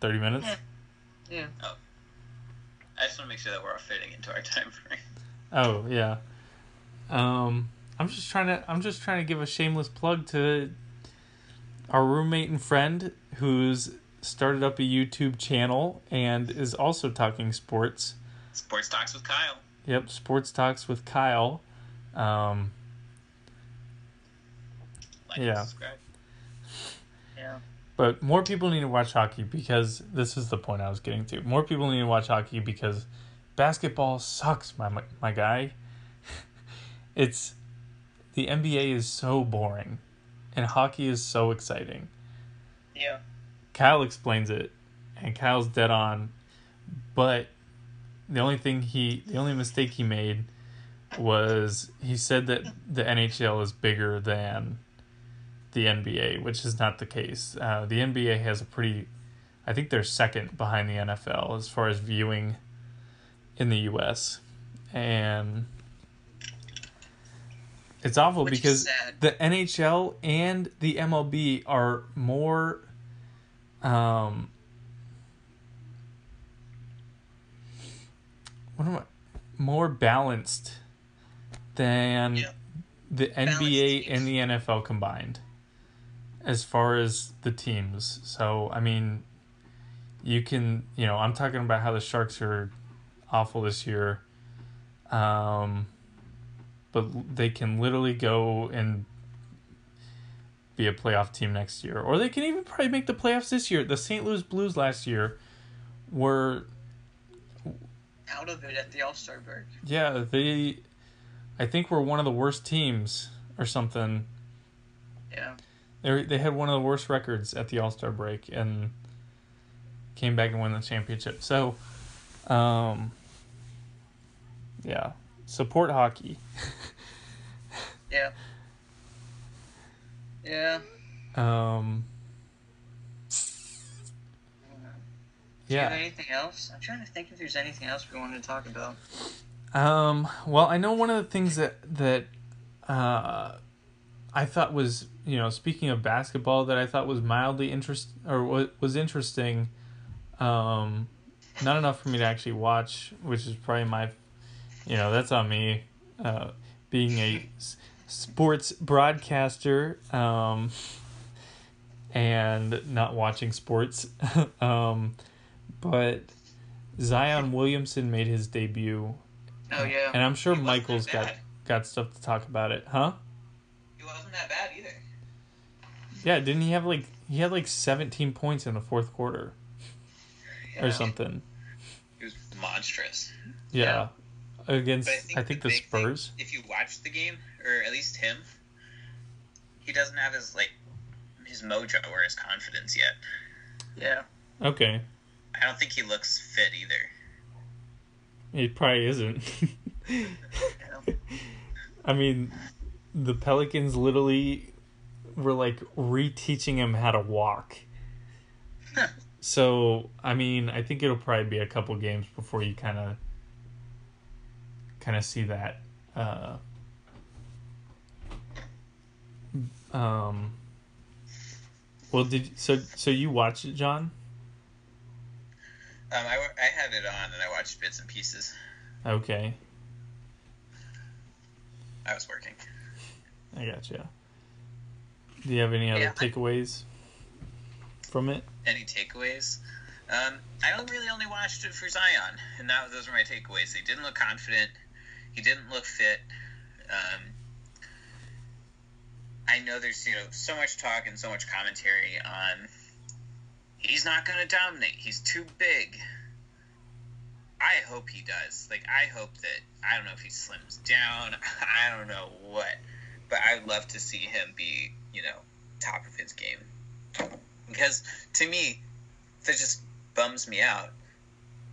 thirty minutes. Yeah. I just want to make sure that we're all fitting into our time frame. Oh yeah. Um, I'm just trying to. I'm just trying to give a shameless plug to our roommate and friend who's started up a YouTube channel and is also talking sports. Sports talks with Kyle. Yep, sports talks with Kyle. Um, Like Yeah. and subscribe. But more people need to watch hockey because this is the point I was getting to. More people need to watch hockey because basketball sucks, my my, my guy. it's the NBA is so boring, and hockey is so exciting. Yeah. Kyle explains it, and Kyle's dead on. But the only thing he, the only mistake he made was he said that the NHL is bigger than the NBA, which is not the case. Uh, the NBA has a pretty, I think they're second behind the NFL as far as viewing in the U.S. and it's awful Which because the NHL and the MLB are more um what am I more balanced than Yeah. the Balanced NBA teams. and the NFL combined as far as the teams. So, I mean, you can, you know, I'm talking about how the Sharks are awful this year. Um but they can literally go and be a playoff team next year, or they can even probably make the playoffs this year. The St. Louis Blues last year were, Out of it at the All Star break. yeah, they, I think were one of the worst teams or something. Yeah. They they had one of the worst records at the All Star break and came back and won the championship. So, um, yeah, support hockey. Yeah. Yeah. Um, Do you have yeah. anything else? I'm trying to think if there's anything else we wanted to talk about. Um, well, I know one of the things that that uh, I thought was, you know, speaking of basketball, that I thought was mildly interest or was was interesting. Um, not enough for me to actually watch, which is probably my, you know, that's on me, uh, being a sports broadcaster, um, and not watching sports. um, but Zion Williamson made his debut Oh yeah. and I'm sure Michael's got got stuff to talk about it, huh? He wasn't that bad either. Yeah, didn't he have like he had like 17 points in the fourth quarter or something? He was monstrous. Yeah, against But I think, the, big thing, Spurs. if you watch the game, or at least him, he doesn't have his like his mojo or his confidence yet. Yeah. Okay, I don't think he looks fit either. he probably isn't. I mean, the Pelicans literally were like reteaching him how to walk. So I mean, I think it'll probably be a couple games before you kind of, kind of see that. Uh, um. Well, did so? So you watched it, John? Um, I, I had it on and I watched bits and pieces. Okay, I was working. I gotcha. Do you have any other Yeah, I- takeaways from it? Any takeaways? Um, I only really only watched it for Zion, and that those were my takeaways. He didn't look confident. He didn't look fit. Um, I know there's you know so much talk and so much commentary on he's not going to dominate. He's too big. I hope he does. Like I hope that I don't know if he slims down. I don't know what, but I'd love to see him be you know top of his game because to me that just bums me out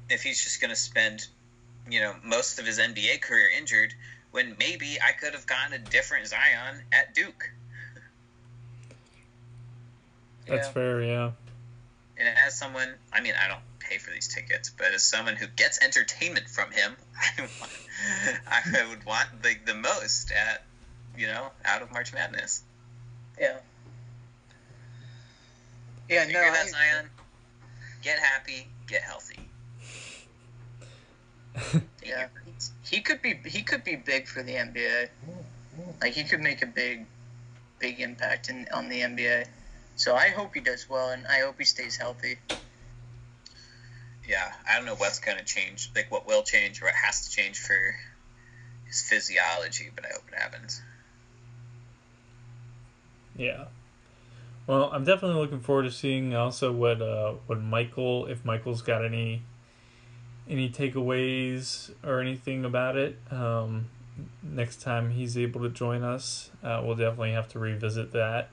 if he's just going to spend you know most of his NBA career injured when maybe I could have gotten a different Zion at Duke. That's Yeah. fair, yeah. And as someone, I mean, I don't pay for these tickets, but as someone who gets entertainment from him, I, want, I would want like the most at you know out of March Madness. Yeah. Yeah, Figure no, that I- Zion. Get happy, get healthy. Yeah, he could be he could be big for the NBA. Like he could make a big, big impact in on the NBA. So I hope he does well, and I hope he stays healthy. Yeah, I don't know what's gonna change, like what will change or what has to change for his physiology, but I hope it happens. Yeah. Well, I'm definitely looking forward to seeing also what uh what Michael if Michael's got any any takeaways or anything about it. Um next time he's able to join us, uh, we'll definitely have to revisit that.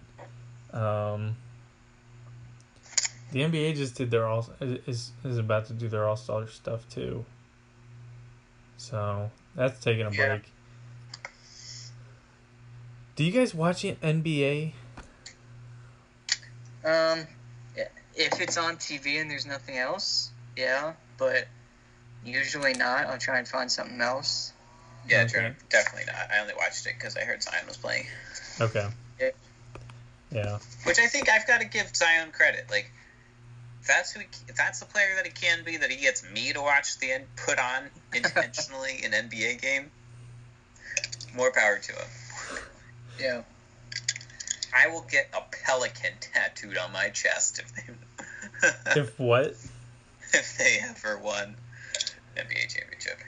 Um the NBA just did their all is is about to do their all star stuff too. So that's taking a Yeah. break. Do you guys watch NBA? Um, if it's on TV and there's nothing else, yeah, but usually not. I'll try and find something else. Yeah, Okay. Jordan, definitely not. I only watched it because I heard Zion was playing, Okay. Yeah. Yeah. which I think I've got to give Zion credit. Like, that's who, he, if that's the player that he can be, that he gets me to watch the end put on intentionally an NBA game. More power to him. Yeah. I will get a pelican tattooed on my chest if they If what? if they ever won NBA championship.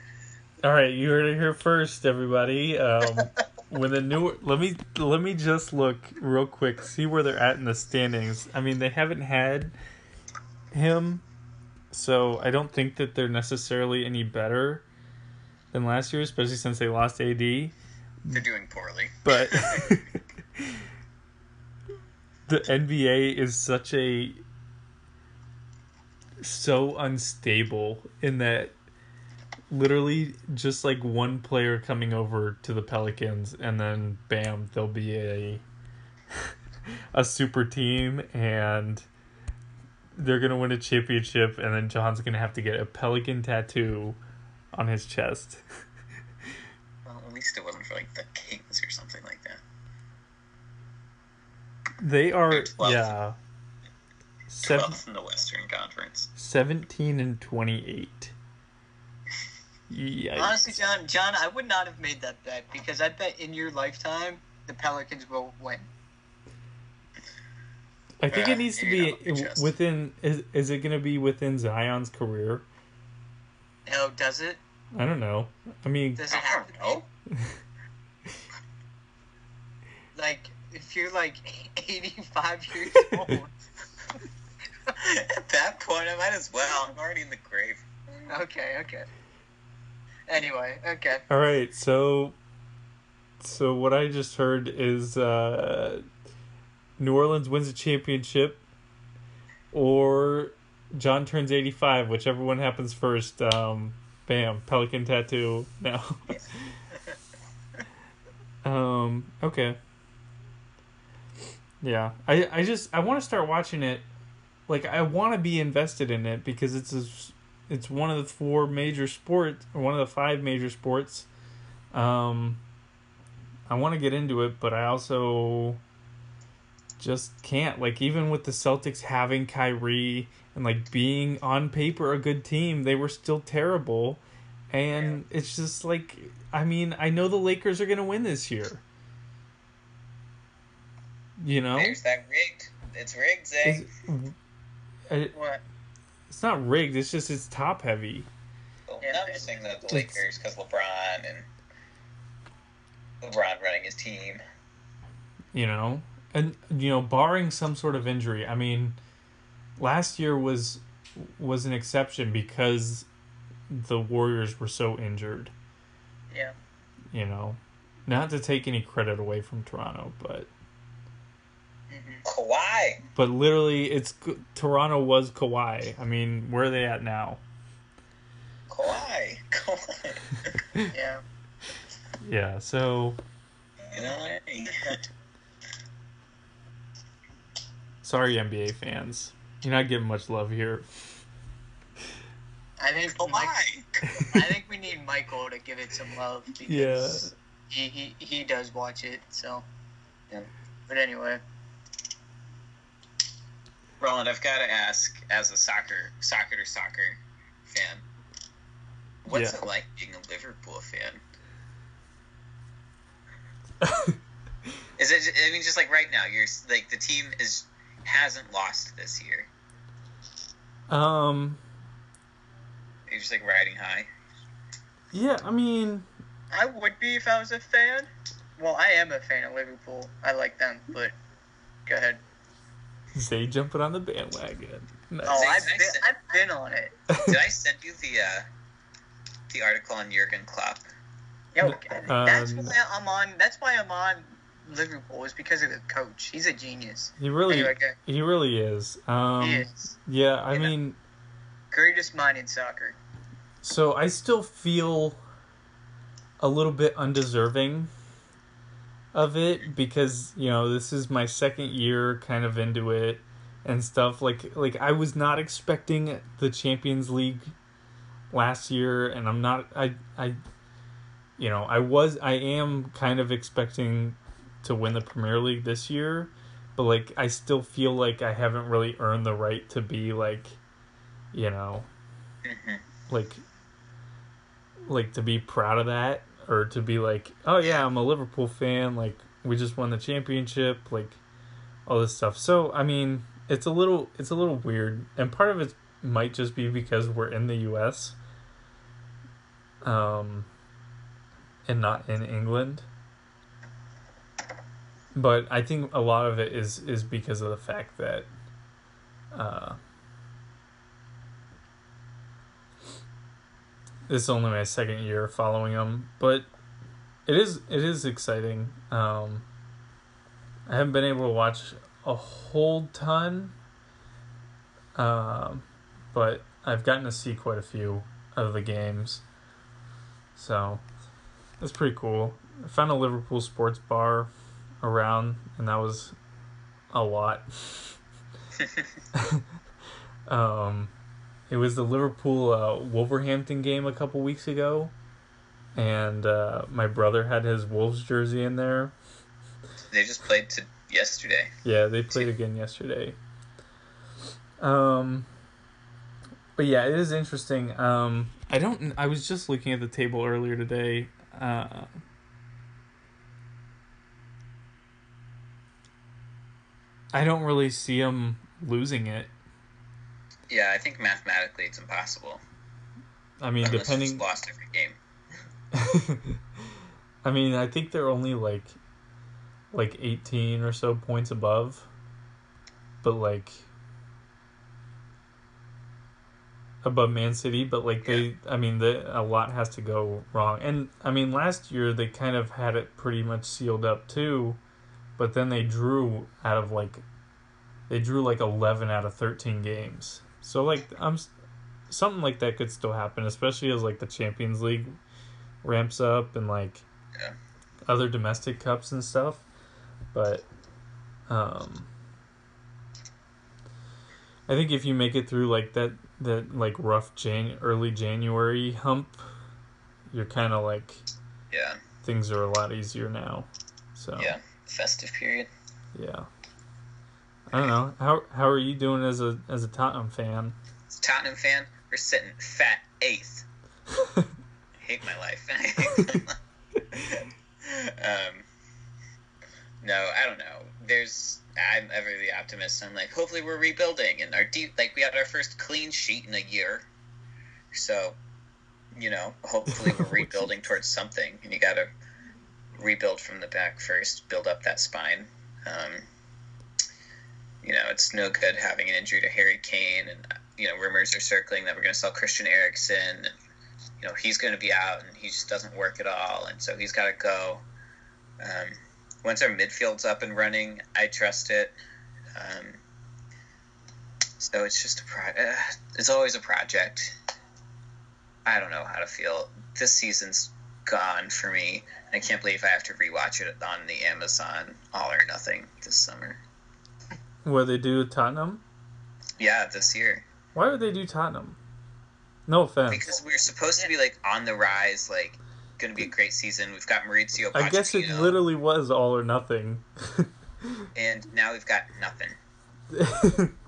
All right, you heard it here first, everybody. Um, when the new let me let me just look real quick, see where they're at in the standings. I mean, they haven't had him, so I don't think that they're necessarily any better than last year, especially since they lost AD. They're doing poorly. But the NBA is such a so unstable in that literally just like one player coming over to the Pelicans and then bam there'll be a a super team and they're going to win a championship and then John's going to have to get a pelican tattoo on his chest. Well, at least it wasn't for like the Kings or something like that. They are Twelve. yeah. Seven, Twelfth in the Western Conference. 17 and 28. Yeah. Honestly, John, John, I would not have made that bet because I bet in your lifetime the Pelicans will win. I think Yeah, it needs to be know, it just- within is is it going to be within Zion's career? Oh, does it? I don't know. I mean, Does it I have don't to be? Like, if you're like 85 years old. At that point, I might as well. I'm already in the grave. okay, okay. Anyway, okay. all right. So so what I just heard is uh New Orleans wins a championship or John turns 85, whichever one happens first. Um bam, pelican tattoo now. Um. Okay. Yeah, I I just I want to start watching it. Like I want to be invested in it because it's a, it's one of the four major sports or one of the five major sports. Um. I want to get into it, but I also just can't. Like even with the Celtics having Kyrie and like being on paper a good team, they were still terrible. And it's just like I mean, I know the Lakers are going to win this year. You know? There's that rigged. It's rigged, Zay. It's, uh, What? it's not rigged, it's just it's top heavy. Well, Yeah, now they're saying that the Lakers because LeBron and LeBron running his team. you know and you know barring some sort of injury i mean last year was was an exception because the warriors were so injured Yeah. you know not to take any credit away from toronto but hmm Kawhi. but literally it's toronto was Kawhi. i mean where are they at now Kawhi. Kawhi. Yeah. yeah so you know sorry nba fans you're not getting much love here I think Oh Mike, my! I think we need Michael to give it some love because Yeah. he, he he does watch it. So, Yeah. But anyway, Roland, I've got to ask, as a soccer, soccer to soccer fan, what's Yeah. it like being a Liverpool fan? Is it? I mean, just like right now, you're like the team is hasn't lost this year. um. You're just like riding high. Yeah, I mean, I would be if I was a fan. Well, I am a fan of Liverpool. I like them, but go ahead. Zay jumping on the bandwagon. Nice. Oh, I've Nice. been, I've been on it. Did I send you the uh, the article on Jurgen Klopp? Yo, that's Um, why I'm on. That's why I'm on Liverpool is because of the coach. He's a genius. he really, Anyway, he really is. Um, he is Yeah, I Yeah. mean, greatest mind in soccer. so I still feel a little bit undeserving of it because you know this is my second year kind of into it and stuff like like I was not expecting the Champions League last year and I'm not I I you know I was I am kind of expecting to win the Premier League this year but like I still feel like I haven't really earned the right to be like you know hmm like like to be proud of that or to be like oh yeah i'm a liverpool fan like we just won the championship like all this stuff. So i mean it's a little it's a little weird and part of it might just be because we're in the us um and not in england but i think a lot of it is is because of the fact that uh this is only my second year following them, but it is it is exciting. Um, I haven't been able to watch a whole ton, um, but I've gotten to see quite a few of the games, so that's pretty cool. I found a Liverpool sports bar around, and that was a lot. um, it was the Liverpool uh, Wolverhampton game a couple weeks ago, and uh, my brother had his Wolves jersey in there. They just played to yesterday. Yeah, they played again yesterday. Um, but yeah, it is interesting. Um, I don't. I was just looking at the table earlier today. Uh, I don't really see them losing it. Yeah, I think mathematically it's impossible. I mean, Unless depending. lost every game. I mean, I think they're only like like 18 or so points above. But like above Man City, but like they I mean, the a lot has to go wrong. And I mean, last year they kind of had it pretty much sealed up too, but then they drew out of like they drew like 11 out of 13 games. So like I'm something like that could still happen, especially as like the Champions League ramps up and like Yeah. other domestic cups and stuff. But um I think if you make it through like that that like rough Jan early January hump, you're kind of like Yeah, things are a lot easier now. So yeah. Festive period. yeah. I don't know. How how are you doing as a as a Tottenham fan? As a Tottenham fan, we're sitting fat eighth. I hate my life. um, no, I don't know. There's I'm ever the optimist. I'm like, hopefully we're rebuilding, and our deep like we had our first clean sheet in a year, so you know, hopefully we're rebuilding towards something. And you got to rebuild from the back first, build up that spine. Um, you know, it's no good having an injury to Harry Kane, and you know, rumors are circling that we're going to sell Christian Eriksen. And, you know, he's going to be out, and he just doesn't work at all, and so he's got to go. Um, once our midfield's up and running, I trust it. Um, so it's just a pro- uh, it's always a project. I don't know how to feel. This season's gone for me. I can't believe I have to rewatch it on the Amazon All or Nothing this summer. What they do Tottenham? Yeah, this year. Why would they do Tottenham? No offense. because we're supposed to be like on the rise, like going to be a great season. We've got Mauricio Pochettino, I guess it literally was all or nothing. and now we've got nothing.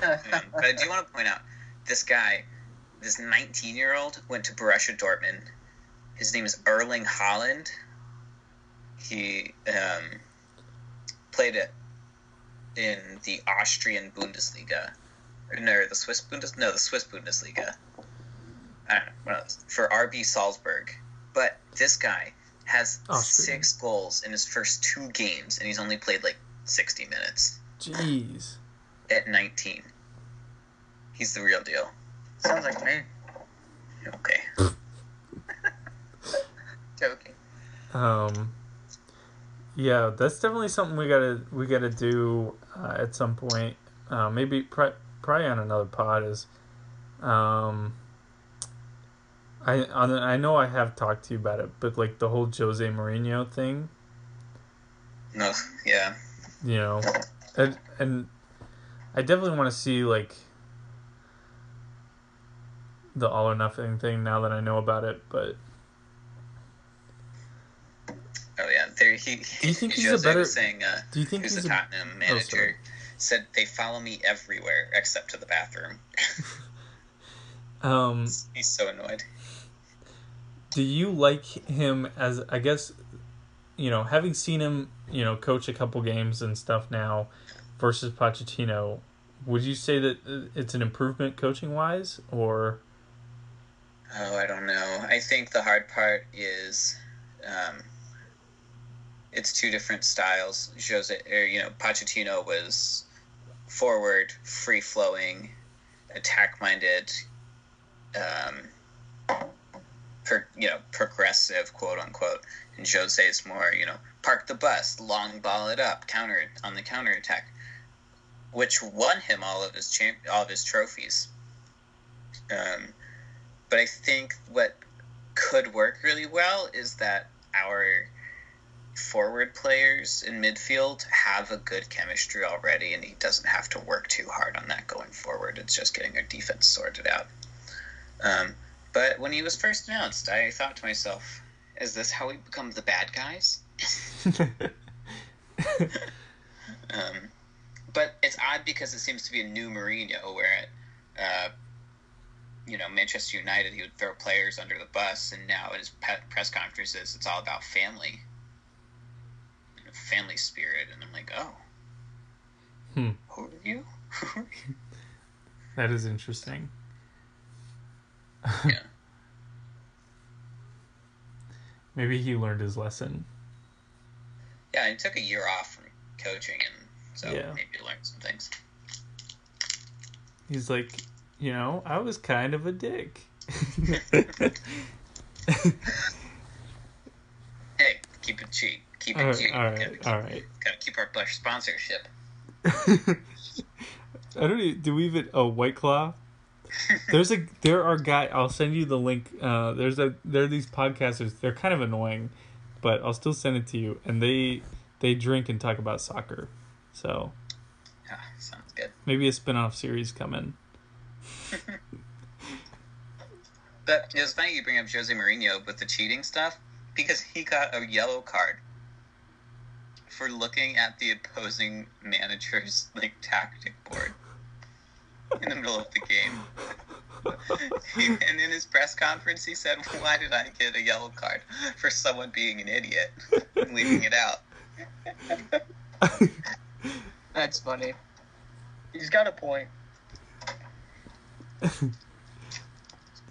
But I do want to point out this guy, this 19 year old, went to Borussia Dortmund. His name is Erling Haaland. He um, played it in the Austrian Bundesliga. Or no, the Swiss Bundes no, the Swiss Bundesliga. I don't know for RB Salzburg. But this guy has Austrian. six goals in his first two games, and he's only played like 60 minutes Jeez. at 19. He's the real deal. Sounds like me. Okay. Joking. Um. Yeah, that's definitely something we gotta we gotta do uh, at some point. Uh, maybe probably on another pod is. Um. I on I know I have talked to you about it, but like the whole Jose Mourinho thing, No, yeah. you know, and and I definitely want to see like the all or nothing thing now that I know about it, but Oh yeah. There he. Do you think he's a better- saying, uh, do you think who's he's the a, Tottenham sorry. manager? said they follow me everywhere except to the bathroom. um He's so annoyed. do you like him as I guess you know having seen him you know coach a couple games and stuff now versus Pochettino would you say that uh, it's an improvement coaching wise or Oh, I don't know. I think the hard part is, um, it's two different styles. Jose, or you know, Pochettino was forward, free flowing, attack minded, um, per, you know, progressive, quote unquote. And Jose is more, you know, park the bus, long ball it up, counter on the counter attack, which won him all of his champ, all of his trophies. Um, but I think what could work really well is that our forward players in midfield have a good chemistry already, and he doesn't have to work too hard on that going forward. It's just getting our defense sorted out. Um, but when he was first announced, I thought to myself, is this how we become the bad guys? Um, but it's odd because it seems to be a new Mourinho where, uh, you know, Manchester United, he would throw players under the bus, and now in his press conferences, it's all about family, family spirit, and I'm like, oh, Hmm. who are you? that is interesting Yeah. maybe he learned his lesson yeah, he took a year off from coaching, and so Yeah. maybe learned some things. he's like you know I was kind of a dick Hey, keep it cheap. Keep it all right cheap. all Gotta right keep- all right Gotta keep our Busch sponsorship. I don't. Even, do we even a White Claw? There's a there are guy. I'll send you the link. Uh, there's a there are these podcasters. They're kind of annoying, but I'll still send it to you. And they they drink and talk about soccer. So Yeah, sounds good. maybe a spin off series coming. But it was funny you bring up Jose Mourinho with the cheating stuff because he got a yellow card for looking at the opposing manager's like tactic board in the middle of the game. He, and in his press conference, he said, "Why did I get a yellow card for someone being an idiot and leaving it out?" That's funny. He's got a point.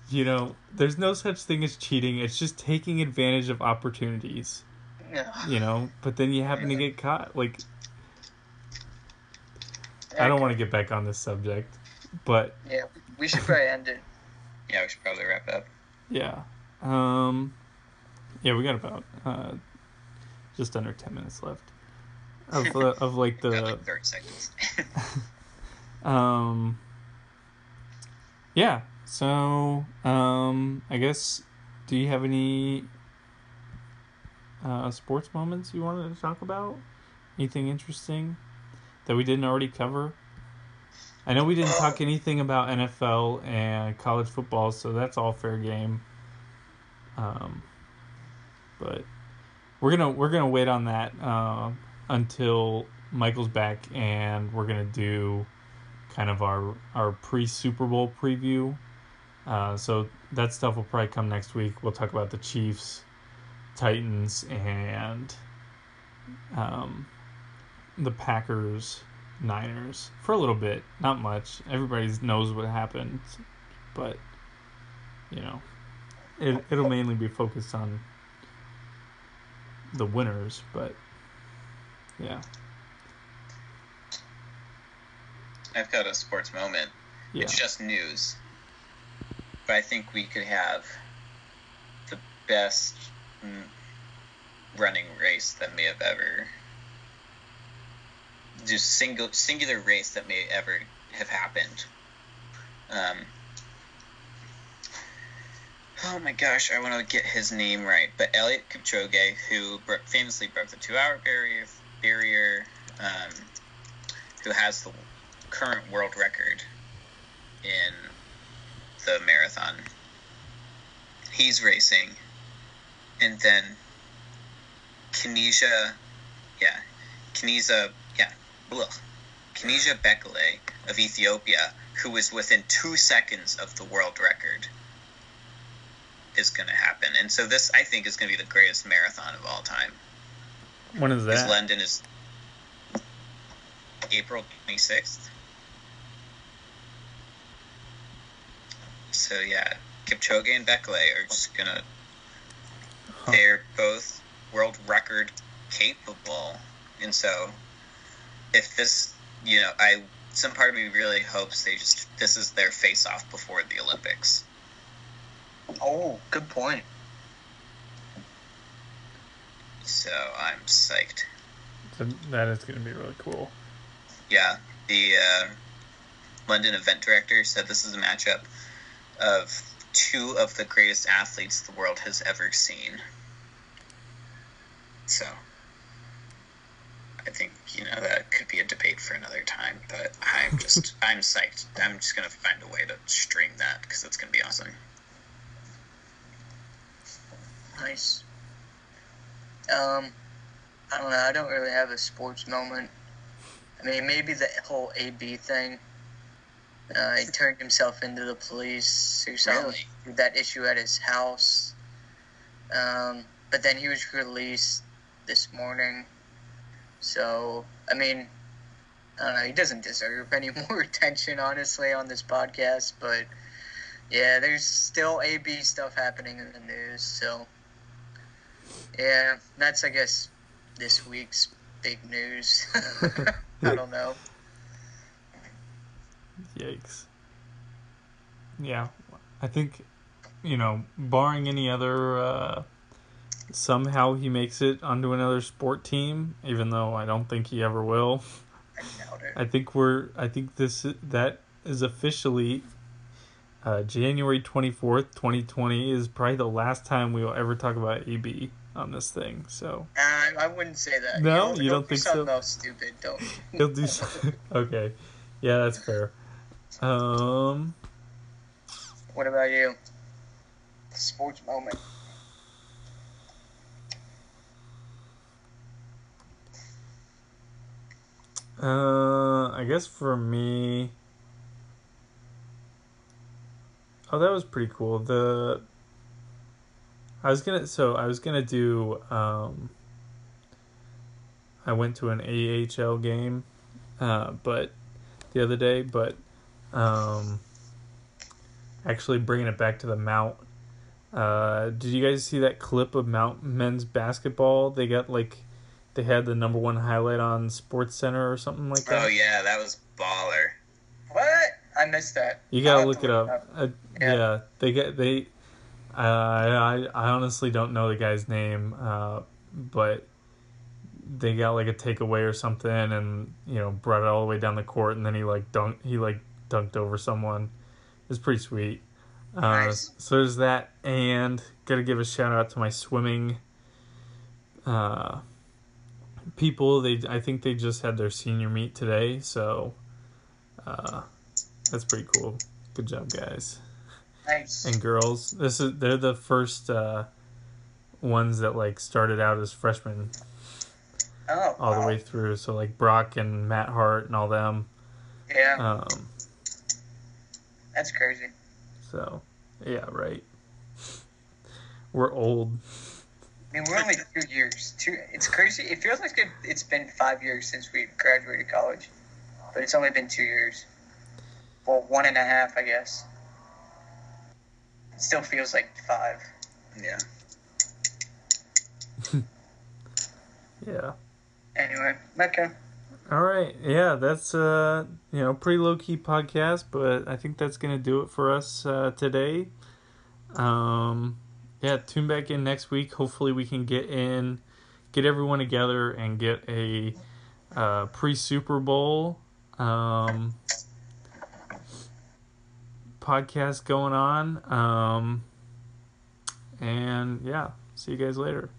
you know, there's no such thing as cheating. It's just taking advantage of opportunities. Yeah. You know, but then you happen to get caught. Like I don't want to get back on this subject, but Yeah, we should probably end it. Yeah, we should probably wrap up. Yeah. Um yeah, we got about uh just under 10 minutes left of uh, of like the like thirty seconds. um Yeah. So, um I guess do you have any uh sports moments you wanted to talk about? Anything interesting that we didn't already cover? I know we didn't talk anything about NFL and college football, so that's all fair game. Um, but we're gonna we're gonna wait on that uh, until Michael's back, and we're gonna do kind of our our pre Super Bowl preview. Uh, so that stuff will probably come next week. We'll talk about the Chiefs, Titans, and um, the Packers, Niners for a little bit. Not much. Everybody knows what happened, but you know, it it'll mainly be focused on the winners. But yeah, I've got a sports moment. yeah. It's just news. But I think we could have the best running race that may have ever just single singular race that may ever have happened. Um, oh my gosh, I want to get his name right, but Eliud Kipchoge, who famously broke the two-hour barrier, barrier, um, who has the current world record in the marathon. He's racing, and then Kinesia, yeah, Kinesa, yeah, blah, Kinesia Bekele of Ethiopia, who was within two seconds of the world record, is going to happen. And so this, I think, is going to be the greatest marathon of all time. When is that? London is April 26th. So yeah, Kipchoge and Bekele are just gonna. Huh. They're both world record capable, and so if this, you know, I some part of me really hopes they just this is their face off before the Olympics. Oh, good point. So I'm psyched. That- that is going to be really cool. Yeah, the uh, London event director said this is a matchup of two of the greatest athletes the world has ever seen. So, I think you know that could be a debate for another time. But I'm just I'm psyched. I'm just gonna find a way to stream that because it's gonna be awesome. Nice. Um, I don't know. I don't really have a sports moment. I mean, maybe the whole AB thing. Uh, he turned himself into the police or something. Really? That issue at his house. Um, but then he was released this morning. So, I mean, I don't know. He doesn't deserve any more attention, honestly, on this podcast. But yeah, there's still AB stuff happening in the news. So, yeah, that's, I guess, this week's big news. I don't know. Yikes. Yeah, I think, you know, barring any other, uh, somehow he makes it onto another sport team, even though I don't think he ever will. I doubt it. I think we're, I think this, that is officially, uh, January 24th, 2020 is probably the last time we will ever talk about AB on this thing, so. Uh, I wouldn't say that. No? You he'll don't do think so? something else stupid. Don't. He'll do so- okay. Yeah, that's fair. Um, What about you? Sports moment. Uh, I guess for me. Oh, that was pretty cool. The I was gonna so I was gonna do um. I went to an AHL game, uh, but the other day, but um. Actually, bringing it back to the Mount. Uh, did you guys see that clip of Mount men's basketball? They got like they had the number one highlight on Sports Center or something like that. Oh yeah, that was baller. What? I missed that. You gotta have look to it up. Uh, yeah. Yeah. they get they. Uh, I I honestly don't know the guy's name, uh, but they got like a takeaway or something, and you know brought it all the way down the court, and then he like dunked he like dunked over someone. It's pretty sweet. Uh, Nice. So there's that, and gotta give a shout out to my swimming. Uh, people they I think they just had their senior meet today, so uh, That's pretty cool. Good job, guys Nice. and girls. This is they're the first uh, ones that like started out as freshmen Oh, all the way through. So like Brock and Matt Hart and all them. Yeah, Um, that's crazy. so yeah, right. We're old. I mean, we're only two years. Two. It's crazy. It feels like it, it's been five years since we graduated college, but it's only been two years. Well, one and a half, I guess. It still feels like five. Yeah. Yeah. Anyway, Mecca. All right. Yeah, that's uh, you know, pretty low key podcast, but I think that's gonna do it for us uh, today. Um, yeah, tune back in next week. Hopefully, we can get in, get everyone together, and get a uh, pre Super Bowl um, podcast going on. Um, and yeah, see you guys later.